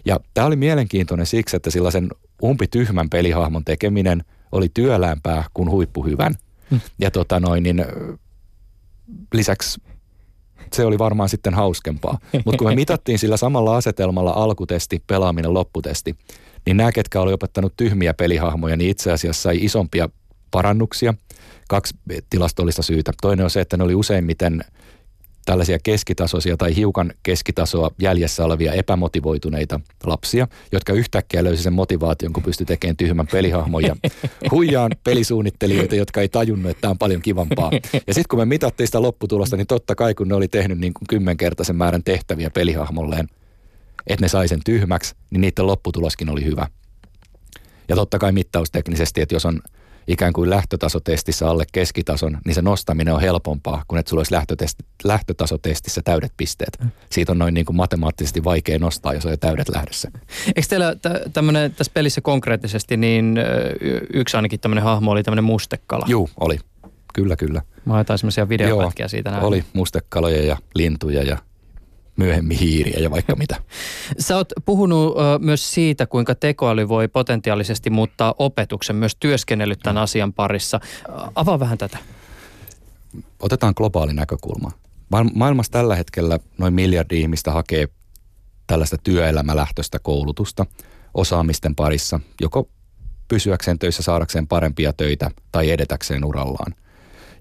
Ja tämä oli mielenkiintoinen siksi, että sellaisen umpityhmän pelihahmon tekeminen oli työlämpää kuin huippuhyvän. Mm. Ja tota noin, niin lisäksi se oli varmaan sitten hauskempaa. Mutta kun me mitattiin sillä samalla asetelmalla alkutesti, pelaaminen, lopputesti, niin nämä, ketkä oli opettanut tyhmiä pelihahmoja, niin itse asiassa sai isompia parannuksia. Kaksi tilastollista syytä. Toinen on se, että ne oli useimmiten tällaisia keskitasoisia tai hiukan keskitasoa jäljessä olevia epämotivoituneita lapsia, jotka yhtäkkiä löysi sen motivaation, kun pystyi tekemään tyhmän pelihahmon ja huijaan pelisuunnittelijoita, jotka ei tajunnut, että tämä on paljon kivampaa. Ja sitten kun me mitattiin sitä lopputulosta, niin totta kai kun ne oli tehnyt niin kuin kymmenkertaisen määrän tehtäviä pelihahmolleen, että ne sai sen tyhmäksi, niin niiden lopputuloskin oli hyvä. Ja totta kai mittausteknisesti, että jos on ikään kuin lähtötasotestissä alle keskitason, niin se nostaminen on helpompaa, kun että sulla olisi lähtötesti, lähtötasotestissä täydet pisteet. Mm. Siitä on noin niin kuin matemaattisesti vaikea nostaa, jos on jo täydet lähdössä. Eikö teillä tämmöinen tässä pelissä konkreettisesti, niin yksi ainakin tämmöinen hahmo oli tämmöinen mustekala? Joo, oli. Kyllä, kyllä. Mä jotain semmoisia videopätkiä siitä näin. oli mustekaloja ja lintuja ja myöhemmin hiiriä ja vaikka mitä. Sä oot puhunut ö, myös siitä, kuinka tekoäly voi potentiaalisesti muuttaa opetuksen, myös työskennellyt tämän asian parissa. Avaa vähän tätä. Otetaan globaali näkökulma. Maailmassa tällä hetkellä noin miljardi ihmistä hakee tällaista työelämälähtöistä koulutusta osaamisten parissa, joko pysyäkseen töissä saadakseen parempia töitä tai edetäkseen urallaan.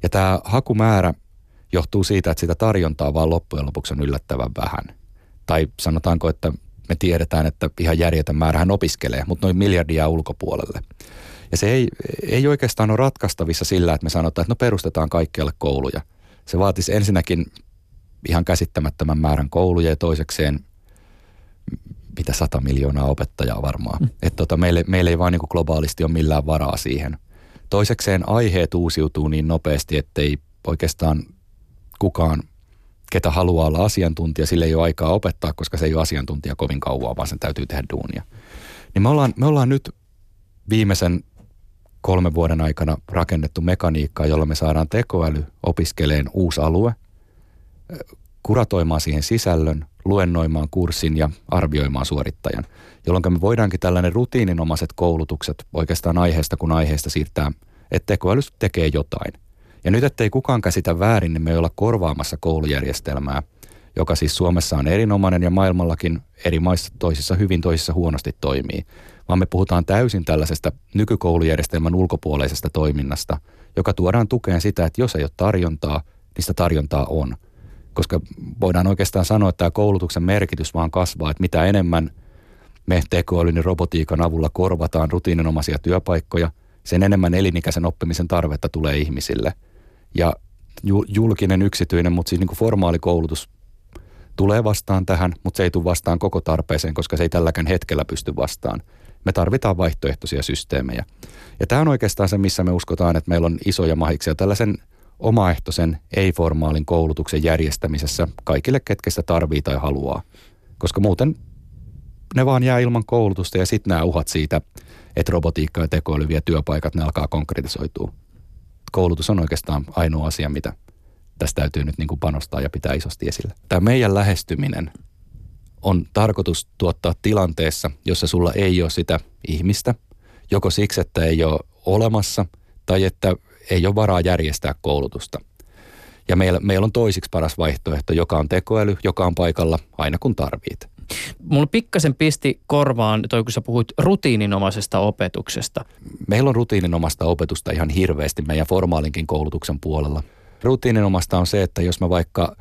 Ja tämä hakumäärä johtuu siitä, että sitä tarjontaa vaan loppujen lopuksi on yllättävän vähän. Tai sanotaanko, että me tiedetään, että ihan järjetön määrähän opiskelee, mutta noin miljardia ulkopuolelle. Ja se ei, ei oikeastaan ole ratkaistavissa sillä, että me sanotaan, että no perustetaan kaikkialle kouluja. Se vaatisi ensinnäkin ihan käsittämättömän määrän kouluja ja toisekseen mitä sata miljoonaa opettajaa varmaan. Mm. Että tota, meille, meille ei vaan niin globaalisti ole millään varaa siihen. Toisekseen aiheet uusiutuu niin nopeasti, ettei oikeastaan kukaan, ketä haluaa olla asiantuntija, sille ei ole aikaa opettaa, koska se ei ole asiantuntija kovin kauan, vaan sen täytyy tehdä duunia. Niin me ollaan, me ollaan nyt viimeisen kolmen vuoden aikana rakennettu mekaniikkaa, jolla me saadaan tekoäly opiskeleen uusi alue, kuratoimaan siihen sisällön, luennoimaan kurssin ja arvioimaan suorittajan, jolloin me voidaankin tällainen rutiininomaiset koulutukset oikeastaan aiheesta kun aiheesta siirtää, että tekoäly tekee jotain. Ja nyt ettei kukaan käsitä väärin, niin me ei olla korvaamassa koulujärjestelmää, joka siis Suomessa on erinomainen ja maailmallakin eri maissa toisissa hyvin, toisissa huonosti toimii. Vaan me puhutaan täysin tällaisesta nykykoulujärjestelmän ulkopuoleisesta toiminnasta, joka tuodaan tukeen sitä, että jos ei ole tarjontaa, niin sitä tarjontaa on. Koska voidaan oikeastaan sanoa, että tämä koulutuksen merkitys vaan kasvaa, että mitä enemmän me tekoälyn ja robotiikan avulla korvataan rutiininomaisia työpaikkoja, sen enemmän elinikäisen oppimisen tarvetta tulee ihmisille – ja julkinen, yksityinen, mutta siis niin kuin formaali koulutus tulee vastaan tähän, mutta se ei tule vastaan koko tarpeeseen, koska se ei tälläkään hetkellä pysty vastaan. Me tarvitaan vaihtoehtoisia systeemejä. Ja tämä on oikeastaan se, missä me uskotaan, että meillä on isoja mahiksia tällaisen omaehtoisen, ei-formaalin koulutuksen järjestämisessä kaikille, ketkä sitä tarvii tai haluaa. Koska muuten ne vaan jää ilman koulutusta ja sitten nämä uhat siitä, että robotiikka ja tekoäly vie työpaikat, ne alkaa konkretisoitua koulutus on oikeastaan ainoa asia, mitä tässä täytyy nyt niin kuin panostaa ja pitää isosti esillä. Tämä meidän lähestyminen on tarkoitus tuottaa tilanteessa, jossa sulla ei ole sitä ihmistä, joko siksi, että ei ole olemassa tai että ei ole varaa järjestää koulutusta. Ja meillä, meillä on toisiksi paras vaihtoehto, joka on tekoäly, joka on paikalla aina kun tarvit. Mulla pikkasen pisti korvaan toi, kun sä puhuit rutiininomaisesta opetuksesta. Meillä on rutiininomasta opetusta ihan hirveästi meidän formaalinkin koulutuksen puolella. Rutiininomasta on se, että jos mä vaikka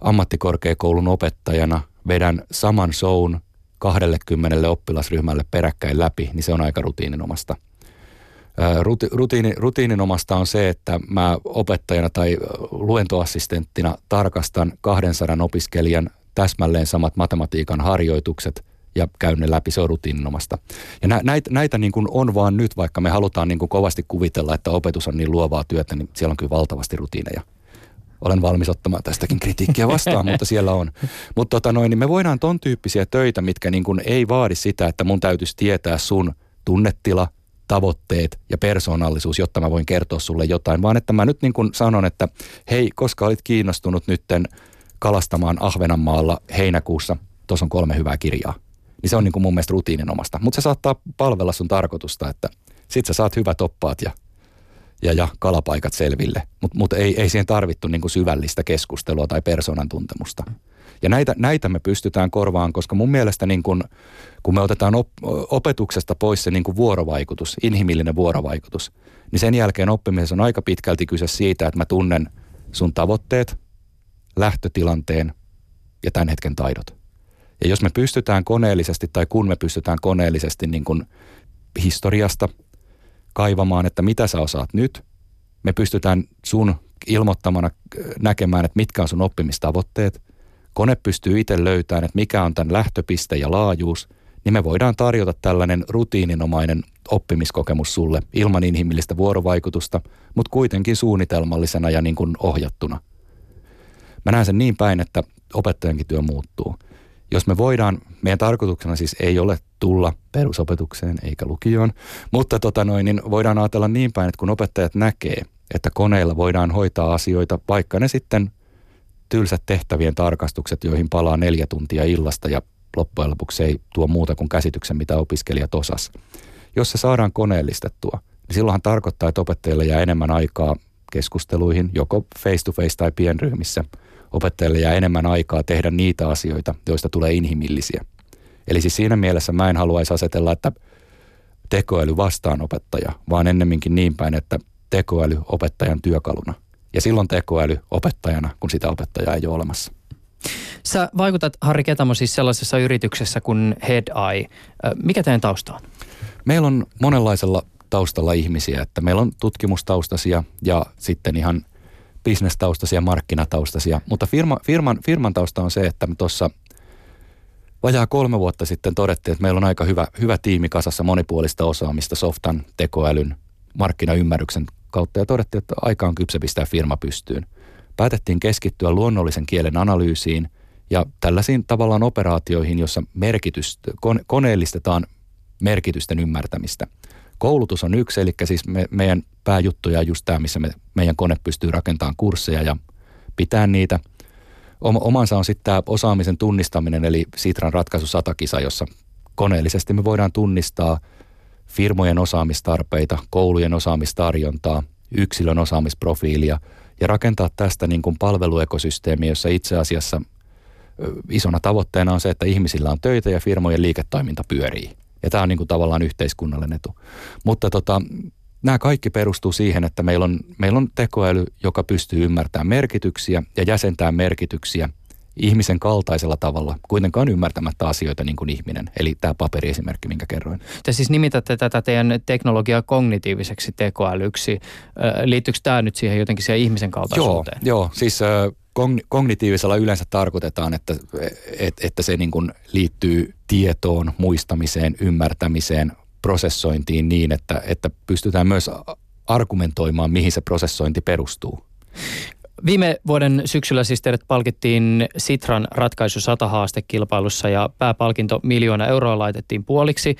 ammattikorkeakoulun opettajana vedän saman shown 20 oppilasryhmälle peräkkäin läpi, niin se on aika rutiininomasta. Ruti, rutiini, rutiininomasta on se, että mä opettajana tai luentoassistenttina tarkastan 200 opiskelijan täsmälleen samat matematiikan harjoitukset ja käyn ne läpi, se on rutiininomasta. Ja nä, näitä, näitä niin kuin on vaan nyt, vaikka me halutaan niin kuin kovasti kuvitella, että opetus on niin luovaa työtä, niin siellä on kyllä valtavasti rutiineja. olen valmis ottamaan tästäkin kritiikkiä vastaan, mutta siellä on. Mutta tota noin, niin me voidaan ton tyyppisiä töitä, mitkä niin kuin ei vaadi sitä, että mun täytyisi tietää sun tunnetila, tavoitteet ja persoonallisuus, jotta mä voin kertoa sulle jotain, vaan että mä nyt niin kuin sanon, että hei, koska olit kiinnostunut nytten kalastamaan Ahvenanmaalla heinäkuussa, tuossa on kolme hyvää kirjaa. Niin se on niin kuin mun mielestä rutiininomasta. Mutta se saattaa palvella sun tarkoitusta, että sit sä saat hyvät oppaat ja ja, ja kalapaikat selville. Mutta mut ei, ei siihen tarvittu niin kuin syvällistä keskustelua tai persoonan tuntemusta. Ja näitä, näitä me pystytään korvaan, koska mun mielestä niin kun, kun me otetaan op, opetuksesta pois se niin vuorovaikutus, inhimillinen vuorovaikutus, niin sen jälkeen oppimisessa on aika pitkälti kyse siitä, että mä tunnen sun tavoitteet, lähtötilanteen ja tämän hetken taidot. Ja jos me pystytään koneellisesti tai kun me pystytään koneellisesti niin kuin historiasta – kaivamaan, että mitä sä osaat nyt. Me pystytään sun ilmoittamana äh, näkemään, että mitkä on sun oppimistavoitteet. Kone pystyy itse löytämään, että mikä on tämän lähtöpiste ja laajuus. Niin me voidaan tarjota tällainen rutiininomainen oppimiskokemus sulle ilman inhimillistä vuorovaikutusta, mutta kuitenkin suunnitelmallisena ja niin kuin ohjattuna. Mä näen sen niin päin, että opettajankin työ muuttuu jos me voidaan, meidän tarkoituksena siis ei ole tulla perusopetukseen eikä lukioon, mutta tota noin, niin voidaan ajatella niin päin, että kun opettajat näkee, että koneilla voidaan hoitaa asioita, vaikka ne sitten tylsät tehtävien tarkastukset, joihin palaa neljä tuntia illasta ja loppujen lopuksi ei tuo muuta kuin käsityksen, mitä opiskelijat osas. Jos se saadaan koneellistettua, niin silloinhan tarkoittaa, että opettajille jää enemmän aikaa keskusteluihin, joko face-to-face tai pienryhmissä – opettajille jää enemmän aikaa tehdä niitä asioita, joista tulee inhimillisiä. Eli siis siinä mielessä mä en haluaisi asetella, että tekoäly vastaan opettaja, vaan ennemminkin niin päin, että tekoäly opettajan työkaluna. Ja silloin tekoäly opettajana, kun sitä opettajaa ei ole olemassa. Sä vaikutat, Harri Ketamo, siis sellaisessa yrityksessä kuin HeadEye. Mikä teidän tausta on? Meillä on monenlaisella taustalla ihmisiä, että meillä on tutkimustaustaisia ja sitten ihan – bisnestaustaisia, markkinataustaisia. Mutta firma, firman, firman tausta on se, että me tuossa vajaa kolme vuotta sitten todettiin, että meillä on aika hyvä, hyvä tiimi kasassa monipuolista osaamista softan, tekoälyn, markkinaymmärryksen kautta ja todettiin, että aika on kypsä pistää firma pystyyn. Päätettiin keskittyä luonnollisen kielen analyysiin ja tällaisiin tavallaan operaatioihin, jossa merkitys, koneellistetaan merkitysten ymmärtämistä – Koulutus on yksi, eli siis me, meidän pääjuttuja on just tämä, missä me, meidän kone pystyy rakentamaan kursseja ja pitää niitä. Omansa on sitten tämä osaamisen tunnistaminen, eli Sitran ratkaisu satakisa, jossa koneellisesti me voidaan tunnistaa firmojen osaamistarpeita, koulujen osaamistarjontaa, yksilön osaamisprofiilia ja rakentaa tästä niin kuin palveluekosysteemiä, jossa itse asiassa isona tavoitteena on se, että ihmisillä on töitä ja firmojen liiketoiminta pyörii. Ja tämä on niin kuin tavallaan yhteiskunnallinen etu. Mutta tota, nämä kaikki perustuu siihen, että meillä on, meillä on tekoäly, joka pystyy ymmärtämään merkityksiä ja jäsentämään merkityksiä ihmisen kaltaisella tavalla, kuitenkaan ymmärtämättä asioita niin kuin ihminen. Eli tämä paperiesimerkki, minkä kerroin. Te siis nimitätte tätä teidän teknologiaa kognitiiviseksi tekoälyksi. Liittyykö tämä nyt siihen jotenkin siihen ihmisen kaltaisuuteen? Joo, joo siis kognitiivisella yleensä tarkoitetaan, että, että, että se niin kuin liittyy tietoon, muistamiseen, ymmärtämiseen, prosessointiin niin, että, että pystytään myös argumentoimaan, mihin se prosessointi perustuu. Viime vuoden syksyllä siis teidät palkittiin Sitran ratkaisu 100 haastekilpailussa ja pääpalkinto miljoona euroa laitettiin puoliksi.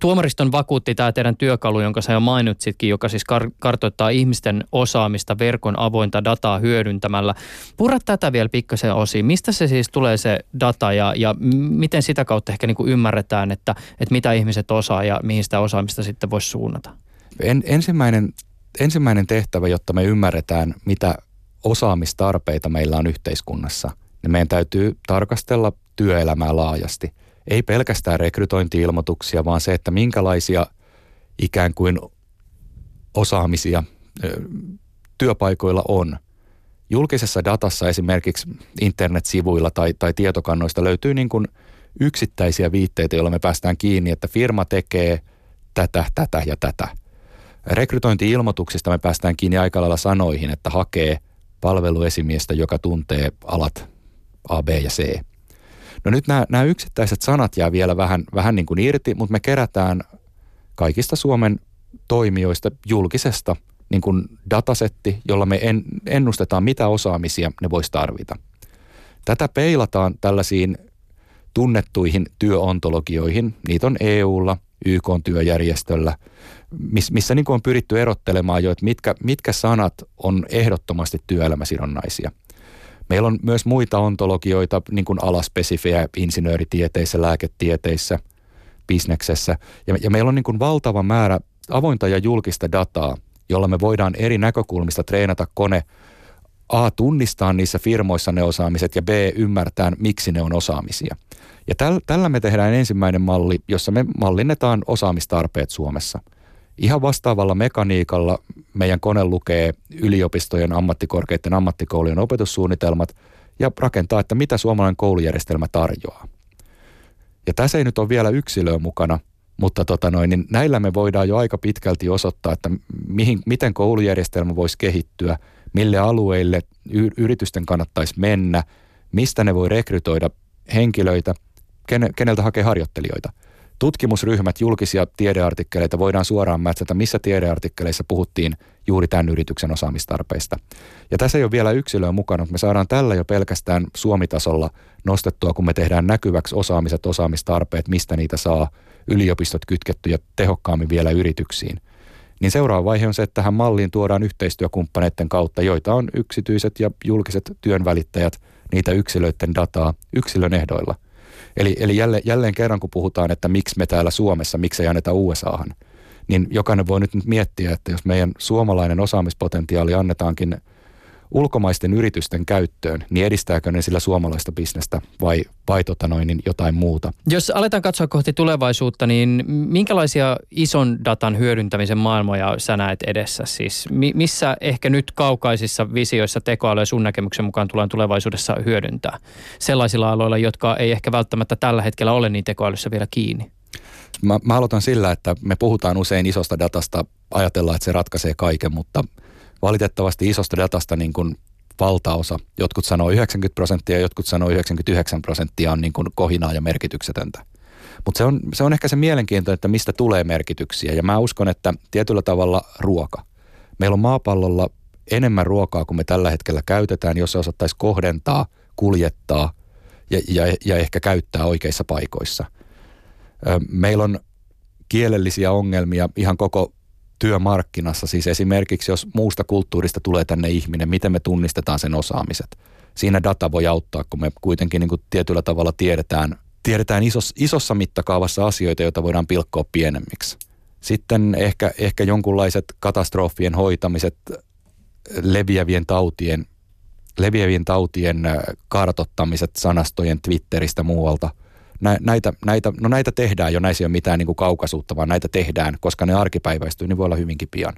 Tuomariston vakuutti tämä teidän työkalu, jonka sä jo mainitsitkin, joka siis kar- kartoittaa ihmisten osaamista verkon avointa dataa hyödyntämällä. Purra tätä vielä pikkasen osiin. Mistä se siis tulee se data ja, ja miten sitä kautta ehkä niin kuin ymmärretään, että, että mitä ihmiset osaa ja mihin sitä osaamista sitten voisi suunnata? En, ensimmäinen ensimmäinen tehtävä, jotta me ymmärretään, mitä osaamistarpeita meillä on yhteiskunnassa, niin meidän täytyy tarkastella työelämää laajasti. Ei pelkästään rekrytointiilmoituksia, vaan se, että minkälaisia ikään kuin osaamisia työpaikoilla on. Julkisessa datassa esimerkiksi internetsivuilla tai, tai tietokannoista löytyy niin kuin yksittäisiä viitteitä, joilla me päästään kiinni, että firma tekee tätä, tätä ja tätä – Rekrytointi-ilmoituksista me päästään kiinni aika lailla sanoihin, että hakee palveluesimiestä, joka tuntee alat A, B ja C. No nyt nämä, nämä yksittäiset sanat jää vielä vähän, vähän niin kuin irti, mutta me kerätään kaikista Suomen toimijoista julkisesta niin kuin datasetti, jolla me en, ennustetaan, mitä osaamisia ne voisi tarvita. Tätä peilataan tällaisiin tunnettuihin työontologioihin. Niitä on EUlla, YK-työjärjestöllä, missä niin kuin on pyritty erottelemaan jo, että mitkä, mitkä sanat on ehdottomasti työelämäsidonnaisia. Meillä on myös muita ontologioita, niin kuin alaspesifejä insinööritieteissä, lääketieteissä, bisneksessä. Ja, ja meillä on niin kuin valtava määrä avointa ja julkista dataa, jolla me voidaan eri näkökulmista treenata kone A, tunnistaa niissä firmoissa ne osaamiset ja B, ymmärtää, miksi ne on osaamisia. Ja täl, tällä me tehdään ensimmäinen malli, jossa me mallinnetaan osaamistarpeet Suomessa. Ihan vastaavalla mekaniikalla meidän kone lukee yliopistojen, ammattikorkeiden ammattikoulujen opetussuunnitelmat ja rakentaa, että mitä suomalainen koulujärjestelmä tarjoaa. Ja tässä ei nyt ole vielä yksilöä mukana, mutta tota noin, niin näillä me voidaan jo aika pitkälti osoittaa, että mihin, miten koulujärjestelmä voisi kehittyä, mille alueille y- yritysten kannattaisi mennä, mistä ne voi rekrytoida henkilöitä, keneltä hakee harjoittelijoita. Tutkimusryhmät, julkisia tiedeartikkeleita voidaan suoraan mätsätä, missä tiedeartikkeleissa puhuttiin juuri tämän yrityksen osaamistarpeista. Ja tässä ei ole vielä yksilöä mukana, mutta me saadaan tällä jo pelkästään Suomitasolla nostettua, kun me tehdään näkyväksi osaamiset, osaamistarpeet, mistä niitä saa – yliopistot kytkettyjä tehokkaammin vielä yrityksiin. Niin seuraava vaihe on se, että tähän malliin tuodaan yhteistyökumppaneiden kautta, joita on yksityiset ja julkiset työnvälittäjät, niitä yksilöiden dataa yksilön ehdoilla. Eli, eli jälleen, jälleen kerran, kun puhutaan, että miksi me täällä Suomessa, miksi ei anneta USAhan, niin jokainen voi nyt miettiä, että jos meidän suomalainen osaamispotentiaali annetaankin – ulkomaisten yritysten käyttöön, niin edistääkö ne sillä suomalaista bisnestä vai, vai tota noin, niin jotain muuta? Jos aletaan katsoa kohti tulevaisuutta, niin minkälaisia ison datan hyödyntämisen maailmoja sä näet edessä? Siis missä ehkä nyt kaukaisissa visioissa tekoälyä sun näkemyksen mukaan tullaan tulevaisuudessa hyödyntää? Sellaisilla aloilla, jotka ei ehkä välttämättä tällä hetkellä ole niin tekoälyssä vielä kiinni. Mä, mä aloitan sillä, että me puhutaan usein isosta datasta, ajatellaan, että se ratkaisee kaiken, mutta – valitettavasti isosta datasta niin kuin valtaosa, jotkut sanoo 90 prosenttia, jotkut sanoo 99 prosenttia on niin kuin kohinaa ja merkityksetöntä. Mutta se on, se on ehkä se mielenkiinto, että mistä tulee merkityksiä. Ja mä uskon, että tietyllä tavalla ruoka. Meillä on maapallolla enemmän ruokaa kuin me tällä hetkellä käytetään, jos se osattaisi kohdentaa, kuljettaa ja, ja, ja ehkä käyttää oikeissa paikoissa. Meillä on kielellisiä ongelmia ihan koko työmarkkinassa. Siis esimerkiksi jos muusta kulttuurista tulee tänne ihminen, miten me tunnistetaan sen osaamiset. Siinä data voi auttaa, kun me kuitenkin niin kuin tietyllä tavalla tiedetään, tiedetään isos, isossa mittakaavassa asioita, joita voidaan pilkkoa pienemmiksi. Sitten ehkä, ehkä jonkunlaiset katastrofien hoitamiset, leviävien tautien, leviävien tautien kartottamiset sanastojen Twitteristä muualta – näitä, näitä, no näitä tehdään jo, näissä ei ole mitään niin kuin kaukaisuutta, vaan näitä tehdään, koska ne arkipäiväistyy, niin voi olla hyvinkin pian.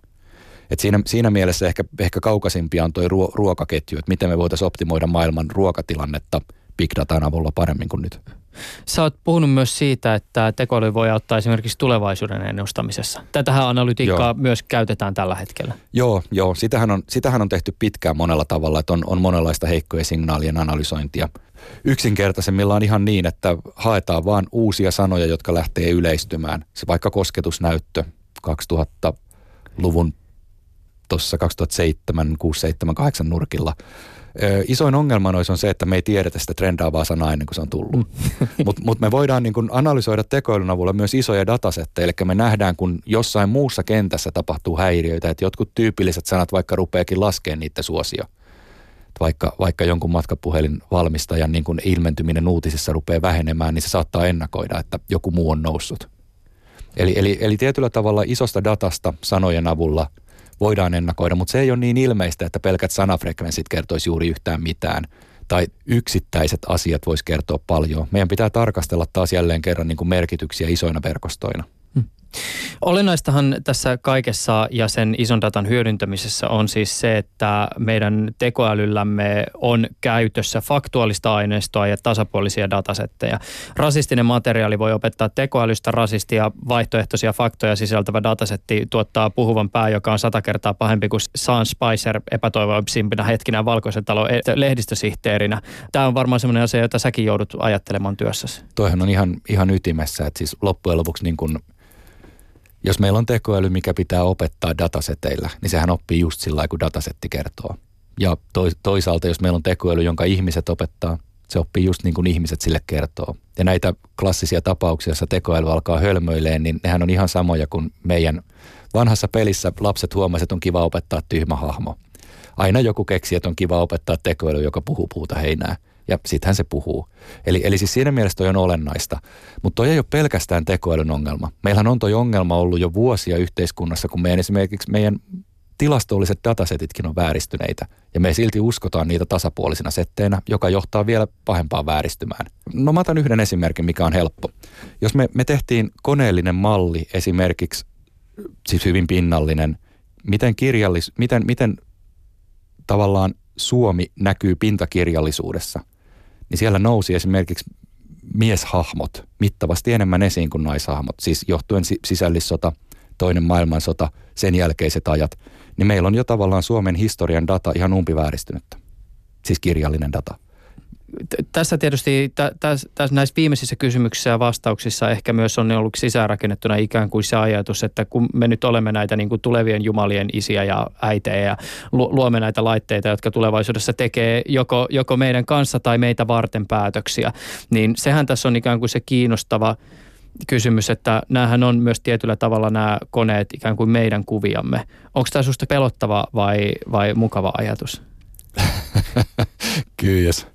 Et siinä, siinä mielessä ehkä, ehkä kaukaisimpia on tuo ruo, ruokaketju, että miten me voitaisiin optimoida maailman ruokatilannetta big datan avulla paremmin kuin nyt. Sä oot puhunut myös siitä, että tekoäly voi auttaa esimerkiksi tulevaisuuden ennustamisessa. Tätähän analytiikkaa joo. myös käytetään tällä hetkellä. Joo, joo. Sitähän on, sitähän on tehty pitkään monella tavalla, että on, on monenlaista heikkojen signaalien analysointia. Yksinkertaisemmillaan ihan niin, että haetaan vain uusia sanoja, jotka lähtee yleistymään. Se vaikka kosketusnäyttö 2000-luvun tuossa 2007, 6, 7, 8 nurkilla – isoin ongelma noissa on se, että me ei tiedetä sitä trendaavaa sanaa ennen kuin se on tullut. Mm. Mutta mut me voidaan niin kun analysoida tekoälyn avulla myös isoja datasetteja, eli me nähdään, kun jossain muussa kentässä tapahtuu häiriöitä, että jotkut tyypilliset sanat vaikka rupeakin laskemaan niiden suosio. Vaikka, vaikka jonkun matkapuhelin valmistajan niin kun ilmentyminen uutisissa rupeaa vähenemään, niin se saattaa ennakoida, että joku muu on noussut. Eli, eli, eli tietyllä tavalla isosta datasta sanojen avulla – voidaan ennakoida, mutta se ei ole niin ilmeistä, että pelkät sanafrekvenssit kertoisi juuri yhtään mitään tai yksittäiset asiat voisi kertoa paljon. Meidän pitää tarkastella taas jälleen kerran niin kuin merkityksiä isoina verkostoina. Olennaistahan tässä kaikessa ja sen ison datan hyödyntämisessä on siis se, että meidän tekoälyllämme on käytössä faktuaalista aineistoa ja tasapuolisia datasetteja. Rasistinen materiaali voi opettaa tekoälystä rasistia, vaihtoehtoisia faktoja sisältävä datasetti tuottaa puhuvan pää, joka on sata kertaa pahempi kuin Sean Spicer epätoivoisimpina hetkinä valkoisen talon e- lehdistösihteerinä. Tämä on varmaan sellainen asia, jota säkin joudut ajattelemaan työssäsi. Toihan on ihan, ihan ytimessä, että siis loppujen lopuksi niin kuin – Jos meillä on tekoäly, mikä pitää opettaa dataseteillä, niin sehän oppii just sillä kun datasetti kertoo. Ja toisaalta, jos meillä on tekoäly, jonka ihmiset opettaa, se oppii just niin kuin ihmiset sille kertoo. Ja näitä klassisia tapauksia, joissa tekoäly alkaa hölmöileen, niin nehän on ihan samoja kuin meidän vanhassa pelissä lapset huomasivat, että on kiva opettaa tyhmä hahmo. Aina joku keksii, että on kiva opettaa tekoäly, joka puhuu puuta heinää. Ja sittenhän se puhuu. Eli, eli siis siinä mielessä toi on olennaista. Mutta toi ei ole pelkästään tekoälyn ongelma. Meillähän on toi ongelma ollut jo vuosia yhteiskunnassa, kun meidän esimerkiksi meidän tilastolliset datasetitkin on vääristyneitä ja me silti uskotaan niitä tasapuolisina setteinä, joka johtaa vielä pahempaan vääristymään. No mä otan yhden esimerkin, mikä on helppo. Jos me, me tehtiin koneellinen malli esimerkiksi, siis hyvin pinnallinen, miten, kirjallis, miten, miten tavallaan Suomi näkyy pintakirjallisuudessa, niin siellä nousi esimerkiksi mieshahmot mittavasti enemmän esiin kuin naishahmot, siis johtuen sisällissota, toinen maailmansota, sen jälkeiset ajat – niin meillä on jo tavallaan Suomen historian data ihan umpivääristynyttä. Siis kirjallinen data. Tässä tietysti tässä, tässä näissä viimeisissä kysymyksissä ja vastauksissa ehkä myös on ollut sisäänrakennettuna ikään kuin se ajatus, että kun me nyt olemme näitä niin kuin tulevien jumalien isiä ja äitejä ja luomme näitä laitteita, jotka tulevaisuudessa tekee joko, joko meidän kanssa tai meitä varten päätöksiä, niin sehän tässä on ikään kuin se kiinnostava – kysymys, että näähän on myös tietyllä tavalla nämä koneet ikään kuin meidän kuviamme. Onko tämä sinusta pelottava vai, vai mukava ajatus? Kyllä,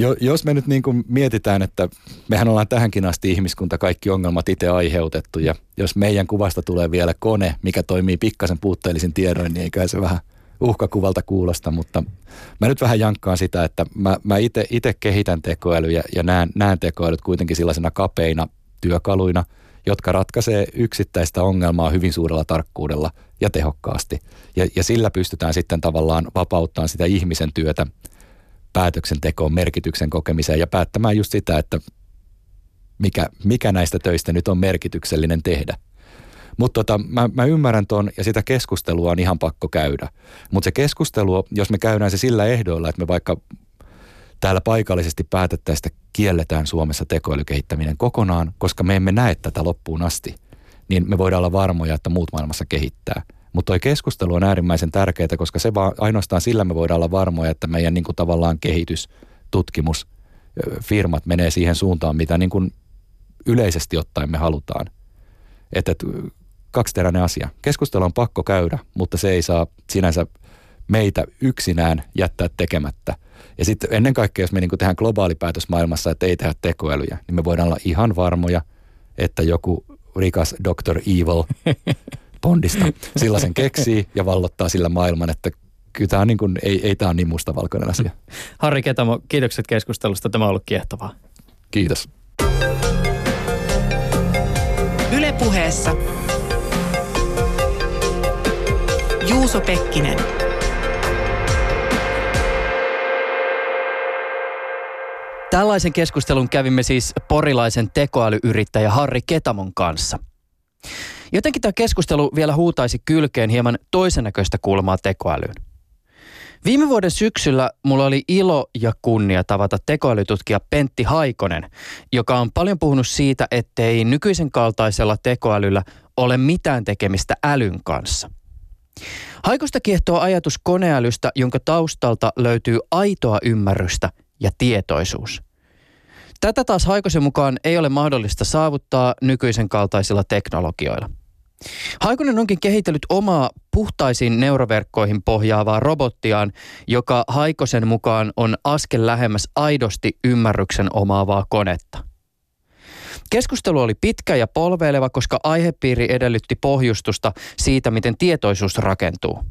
jo, jos me nyt niin kuin mietitään, että mehän ollaan tähänkin asti ihmiskunta kaikki ongelmat itse aiheutettu ja jos meidän kuvasta tulee vielä kone, mikä toimii pikkasen puutteellisin tiedoin, niin eikä se vähän uhkakuvalta kuulosta, mutta mä nyt vähän jankkaan sitä, että mä, mä itse kehitän tekoälyjä ja näen, näen tekoälyt kuitenkin sellaisena kapeina työkaluina, jotka ratkaisee yksittäistä ongelmaa hyvin suurella tarkkuudella ja tehokkaasti. Ja, ja sillä pystytään sitten tavallaan vapauttamaan sitä ihmisen työtä päätöksentekoon, merkityksen kokemiseen ja päättämään just sitä, että mikä, mikä näistä töistä nyt on merkityksellinen tehdä. Mutta tota, mä, mä ymmärrän ton ja sitä keskustelua on ihan pakko käydä. Mutta se keskustelu, jos me käydään se sillä ehdoilla, että me vaikka täällä paikallisesti päätettäistä kielletään Suomessa tekoälykehittäminen kokonaan, koska me emme näe tätä loppuun asti, niin me voidaan olla varmoja, että muut maailmassa kehittää. Mutta tuo keskustelu on äärimmäisen tärkeää, koska se vaan, ainoastaan sillä me voidaan olla varmoja, että meidän niin kuin tavallaan kehitys, tutkimus, firmat menee siihen suuntaan, mitä niin kuin yleisesti ottaen me halutaan. Että et, kaksiteräinen asia. Keskustelu on pakko käydä, mutta se ei saa sinänsä meitä yksinään jättää tekemättä – ja sitten ennen kaikkea, jos me niin tehdään globaali päätös maailmassa, että ei tehdä tekoälyjä, niin me voidaan olla ihan varmoja, että joku rikas Dr. Evil Bondista sellaisen keksii ja vallottaa sillä maailman, että kyllä tämä on niin kuin, ei, ei tämä ole niin mustavalkoinen asia. Harri Ketamo, kiitokset keskustelusta. Tämä on ollut kiehtovaa. Kiitos. Ylepuheessa Juuso Pekkinen. Tällaisen keskustelun kävimme siis porilaisen tekoälyyrittäjä Harri Ketamon kanssa. Jotenkin tämä keskustelu vielä huutaisi kylkeen hieman toisen näköistä kulmaa tekoälyyn. Viime vuoden syksyllä mulla oli ilo ja kunnia tavata tekoälytutkija Pentti Haikonen, joka on paljon puhunut siitä, ettei nykyisen kaltaisella tekoälyllä ole mitään tekemistä älyn kanssa. Haikosta kiehtoo ajatus koneälystä, jonka taustalta löytyy aitoa ymmärrystä ja tietoisuus. Tätä taas Haikosen mukaan ei ole mahdollista saavuttaa nykyisen kaltaisilla teknologioilla. Haikonen onkin kehitellyt omaa puhtaisiin neuroverkkoihin pohjaavaa robottiaan, joka Haikosen mukaan on askel lähemmäs aidosti ymmärryksen omaavaa konetta. Keskustelu oli pitkä ja polveileva, koska aihepiiri edellytti pohjustusta siitä, miten tietoisuus rakentuu –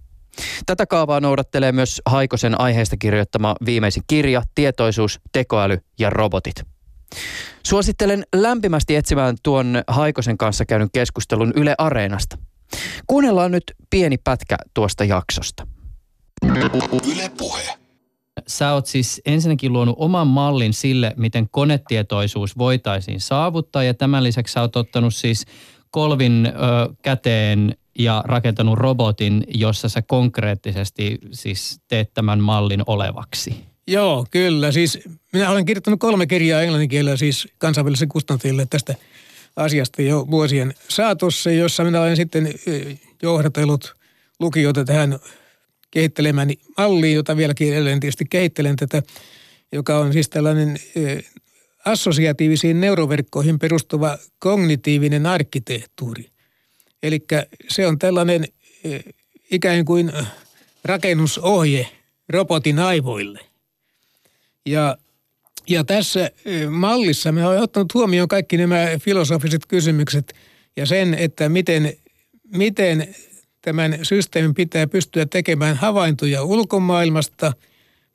Tätä kaavaa noudattelee myös Haikosen aiheesta kirjoittama viimeisin kirja Tietoisuus, tekoäly ja robotit. Suosittelen lämpimästi etsimään tuon Haikosen kanssa käydyn keskustelun Yle Areenasta. Kuunnellaan nyt pieni pätkä tuosta jaksosta. Yle Puhe. Sä oot siis ensinnäkin luonut oman mallin sille, miten konetietoisuus voitaisiin saavuttaa ja tämän lisäksi sä oot ottanut siis kolvin ö, käteen ja rakentanut robotin, jossa sä konkreettisesti siis teet tämän mallin olevaksi. Joo, kyllä. Siis minä olen kirjoittanut kolme kirjaa englannin kielellä siis kansainväliselle kustantille tästä asiasta jo vuosien saatossa, jossa minä olen sitten johdatellut lukijoita tähän kehittelemäni malliin, jota vieläkin edelleen tietysti kehittelen tätä, joka on siis tällainen assosiatiivisiin neuroverkkoihin perustuva kognitiivinen arkkitehtuuri. Eli se on tällainen ikään kuin rakennusohje robotin aivoille. Ja, ja tässä mallissa me olemme ottanut huomioon kaikki nämä filosofiset kysymykset ja sen, että miten, miten tämän systeemin pitää pystyä tekemään havaintoja ulkomaailmasta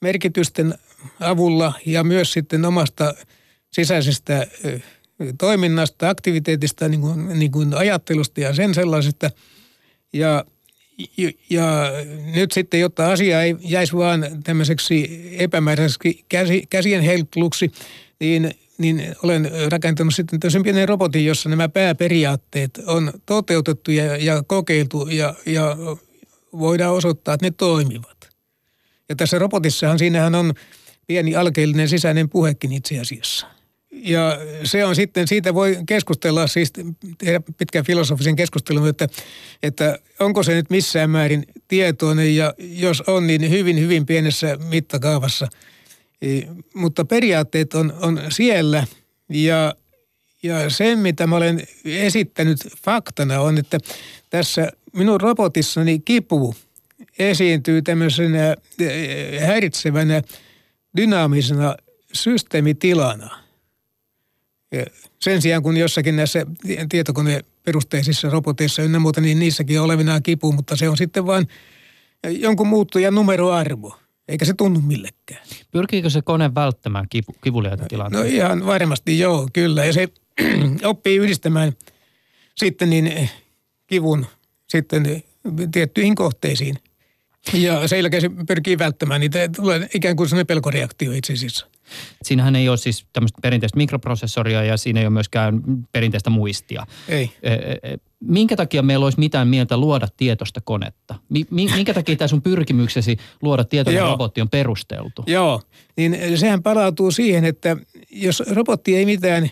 merkitysten avulla ja myös sitten omasta sisäisestä toiminnasta, aktiviteetista, niin kuin, niin kuin ajattelusta ja sen sellaisesta. Ja, ja nyt sitten, jotta asia ei jäisi vaan tämmöiseksi epämääräiseksi käsi, käsien heilutteluksi, niin, niin olen rakentanut sitten tämmöisen pienen robotin, jossa nämä pääperiaatteet on toteutettu ja, ja kokeiltu ja, ja voidaan osoittaa, että ne toimivat. Ja tässä robotissahan siinähän on pieni alkeellinen sisäinen puhekin itse asiassa. Ja se on sitten, siitä voi keskustella, siis tehdä pitkän filosofisen keskustelun, että, että onko se nyt missään määrin tietoinen ja jos on, niin hyvin, hyvin pienessä mittakaavassa. E, mutta periaatteet on, on siellä ja, ja se, mitä mä olen esittänyt faktana on, että tässä minun robotissani kipu esiintyy tämmöisenä e, häiritsevänä dynaamisena systeemitilana – sen sijaan kun jossakin näissä tietokoneperusteisissa roboteissa ynnä muuta, niin niissäkin on olevinaan kipu, mutta se on sitten vain jonkun muuttujan numeroarvo. Eikä se tunnu millekään. Pyrkiikö se kone välttämään kipu, kivuliaita tilanteita? No ihan varmasti joo, kyllä. Ja se oppii yhdistämään sitten niin kivun sitten tiettyihin kohteisiin. Ja sen jälkeen se pyrkii välttämään niitä. Tulee ikään kuin sellainen pelkoreaktio itse asiassa. Siinähän ei ole siis tämmöistä perinteistä mikroprosessoria ja siinä ei ole myöskään perinteistä muistia. Ei. E, e, e, minkä takia meillä olisi mitään mieltä luoda tietoista konetta? Minkä takia tämä sun pyrkimyksesi luoda tietoinen robotti on perusteltu? Joo, niin sehän palautuu siihen, että jos robotti ei mitään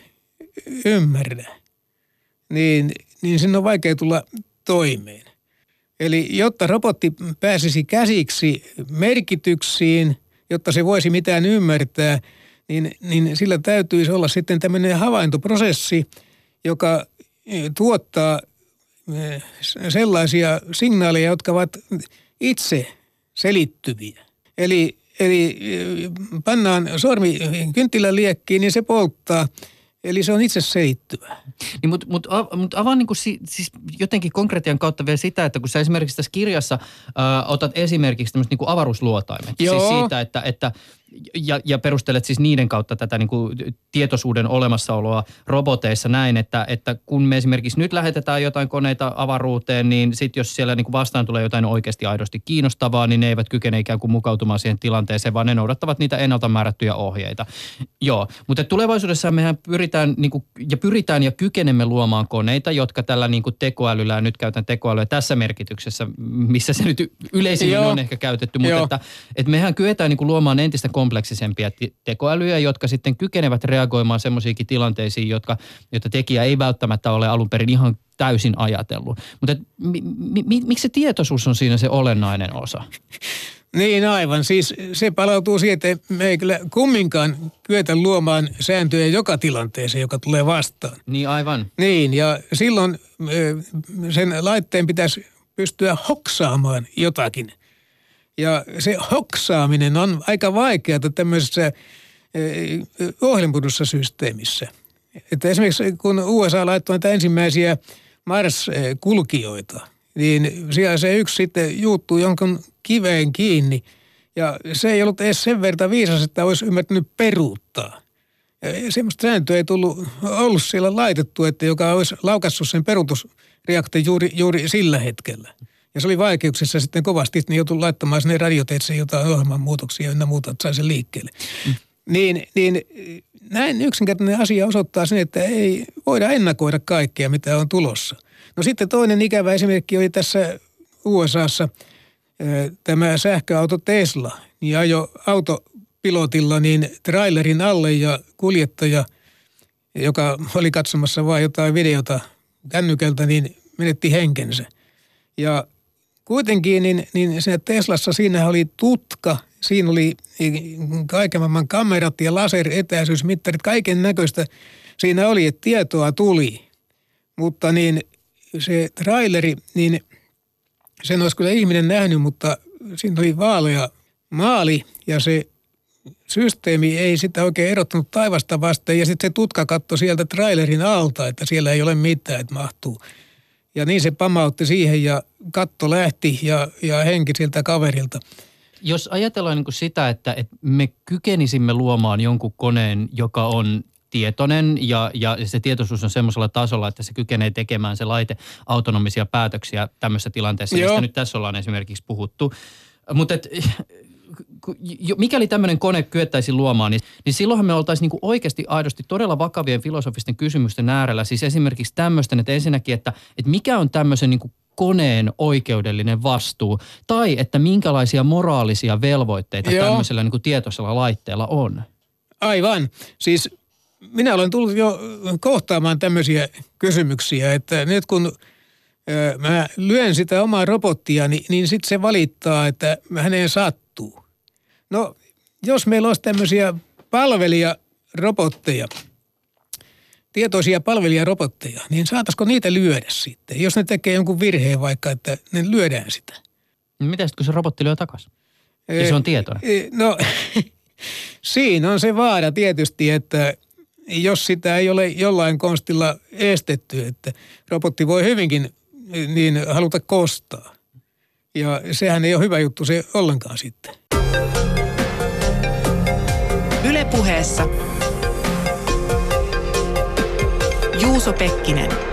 ymmärrä, niin, niin sen on vaikea tulla toimeen. Eli jotta robotti pääsisi käsiksi merkityksiin, jotta se voisi mitään ymmärtää, niin, niin sillä täytyisi olla sitten tämmöinen havaintoprosessi, joka e, tuottaa e, sellaisia signaaleja, jotka ovat itse selittyviä. Eli, eli e, pannaan sormi kynttilän liekkiin, niin se polttaa – Eli se on itse seittyvä. Niin, mutta mut, mut avaa niin kuin si, siis jotenkin konkretian kautta vielä sitä, että kun sä esimerkiksi tässä kirjassa ää, otat esimerkiksi tämmöistä niin avaruusluotaimet. Siis Joo. Siis siitä, että, että ja, ja perustelet siis niiden kautta tätä niin kuin tietoisuuden olemassaoloa roboteissa näin, että, että kun me esimerkiksi nyt lähetetään jotain koneita avaruuteen, niin sitten jos siellä niin kuin vastaan tulee jotain oikeasti aidosti kiinnostavaa, niin ne eivät kykene ikään kuin mukautumaan siihen tilanteeseen, vaan ne noudattavat niitä ennalta määrättyjä ohjeita. Joo, mutta tulevaisuudessa mehän pyritään niin kuin, ja pyritään ja kykenemme luomaan koneita, jotka tällä niin kuin tekoälyllä, ja nyt käytän tekoälyä tässä merkityksessä, missä se nyt yleisimmin on ehkä käytetty, mutta että, että mehän kyetään niin kuin luomaan entistä kompleksisempia tekoälyjä, jotka sitten kykenevät reagoimaan semmoisiinkin tilanteisiin, jotka, joita tekijä ei välttämättä ole alun perin ihan täysin ajatellut. Mutta mi, mi, mi, miksi se tietoisuus on siinä se olennainen osa? Niin aivan. Siis se palautuu siihen, että me ei kyllä kumminkaan kyetä luomaan sääntöjä joka tilanteeseen, joka tulee vastaan. Niin aivan. Niin ja silloin sen laitteen pitäisi pystyä hoksaamaan jotakin. Ja se hoksaaminen on aika vaikeaa tämmöisessä eh, ohjelmoidussa systeemissä. Että esimerkiksi kun USA laittoi näitä ensimmäisiä Mars-kulkijoita, niin siellä se yksi sitten juuttuu jonkun kiveen kiinni. Ja se ei ollut edes sen verran viisas, että olisi ymmärtänyt peruuttaa. Semmoista sääntöä ei tullut, ollut siellä laitettu, että joka olisi laukassut sen peruutusreaktion juuri, juuri sillä hetkellä. Ja se oli vaikeuksissa sitten kovasti, että ne joutui laittamaan sinne radioteitse jotain ohjelman muutoksia ja muuta, että sai sen liikkeelle. Mm. Niin, niin näin yksinkertainen asia osoittaa sen, että ei voida ennakoida kaikkea, mitä on tulossa. No sitten toinen ikävä esimerkki oli tässä USAssa tämä sähköauto Tesla. Niin ajo autopilotilla niin trailerin alle ja kuljettaja joka oli katsomassa vain jotain videota kännykältä, niin menetti henkensä. Ja kuitenkin niin, niin siinä Teslassa siinä oli tutka, siinä oli kaiken maailman kamerat ja laseretäisyysmittarit, kaiken näköistä. Siinä oli, että tietoa tuli. Mutta niin se traileri, niin sen olisi kyllä ihminen nähnyt, mutta siinä oli vaalea maali ja se systeemi ei sitä oikein erottanut taivasta vasten ja sitten se tutka katsoi sieltä trailerin alta, että siellä ei ole mitään, että mahtuu. Ja niin se pamautti siihen ja katto lähti ja, ja henki siltä kaverilta. Jos ajatellaan niin kuin sitä, että, että me kykenisimme luomaan jonkun koneen, joka on tietoinen ja, ja se tietoisuus on semmoisella tasolla, että se kykenee tekemään se laite autonomisia päätöksiä tämmöisessä tilanteessa, Joo. mistä nyt tässä ollaan esimerkiksi puhuttu. Mutta mikäli tämmöinen kone kyettäisiin luomaan, niin, niin silloinhan me oltaisiin niin oikeasti aidosti todella vakavien filosofisten kysymysten äärellä. Siis esimerkiksi tämmöisten, että ensinnäkin, että, että mikä on tämmöisen niin koneen oikeudellinen vastuu, tai että minkälaisia moraalisia velvoitteita Joo. tämmöisellä niin tietoisella laitteella on. Aivan. Siis minä olen tullut jo kohtaamaan tämmöisiä kysymyksiä, että nyt kun mä lyön sitä omaa robottia, niin, niin sitten se valittaa, että häneen sattuu. No, jos meillä olisi tämmöisiä palvelijarobotteja, tietoisia palvelijarobotteja, niin saataisiko niitä lyödä sitten, jos ne tekee jonkun virheen vaikka, että ne lyödään sitä. No mitä sitten, kun se robotti lyö takaisin? Ja se on tietoinen. No, siinä on se vaara tietysti, että jos sitä ei ole jollain konstilla estetty, että robotti voi hyvinkin niin haluta kostaa. Ja sehän ei ole hyvä juttu se ollenkaan sitten. Ylepuheessa Juuso Pekkinen.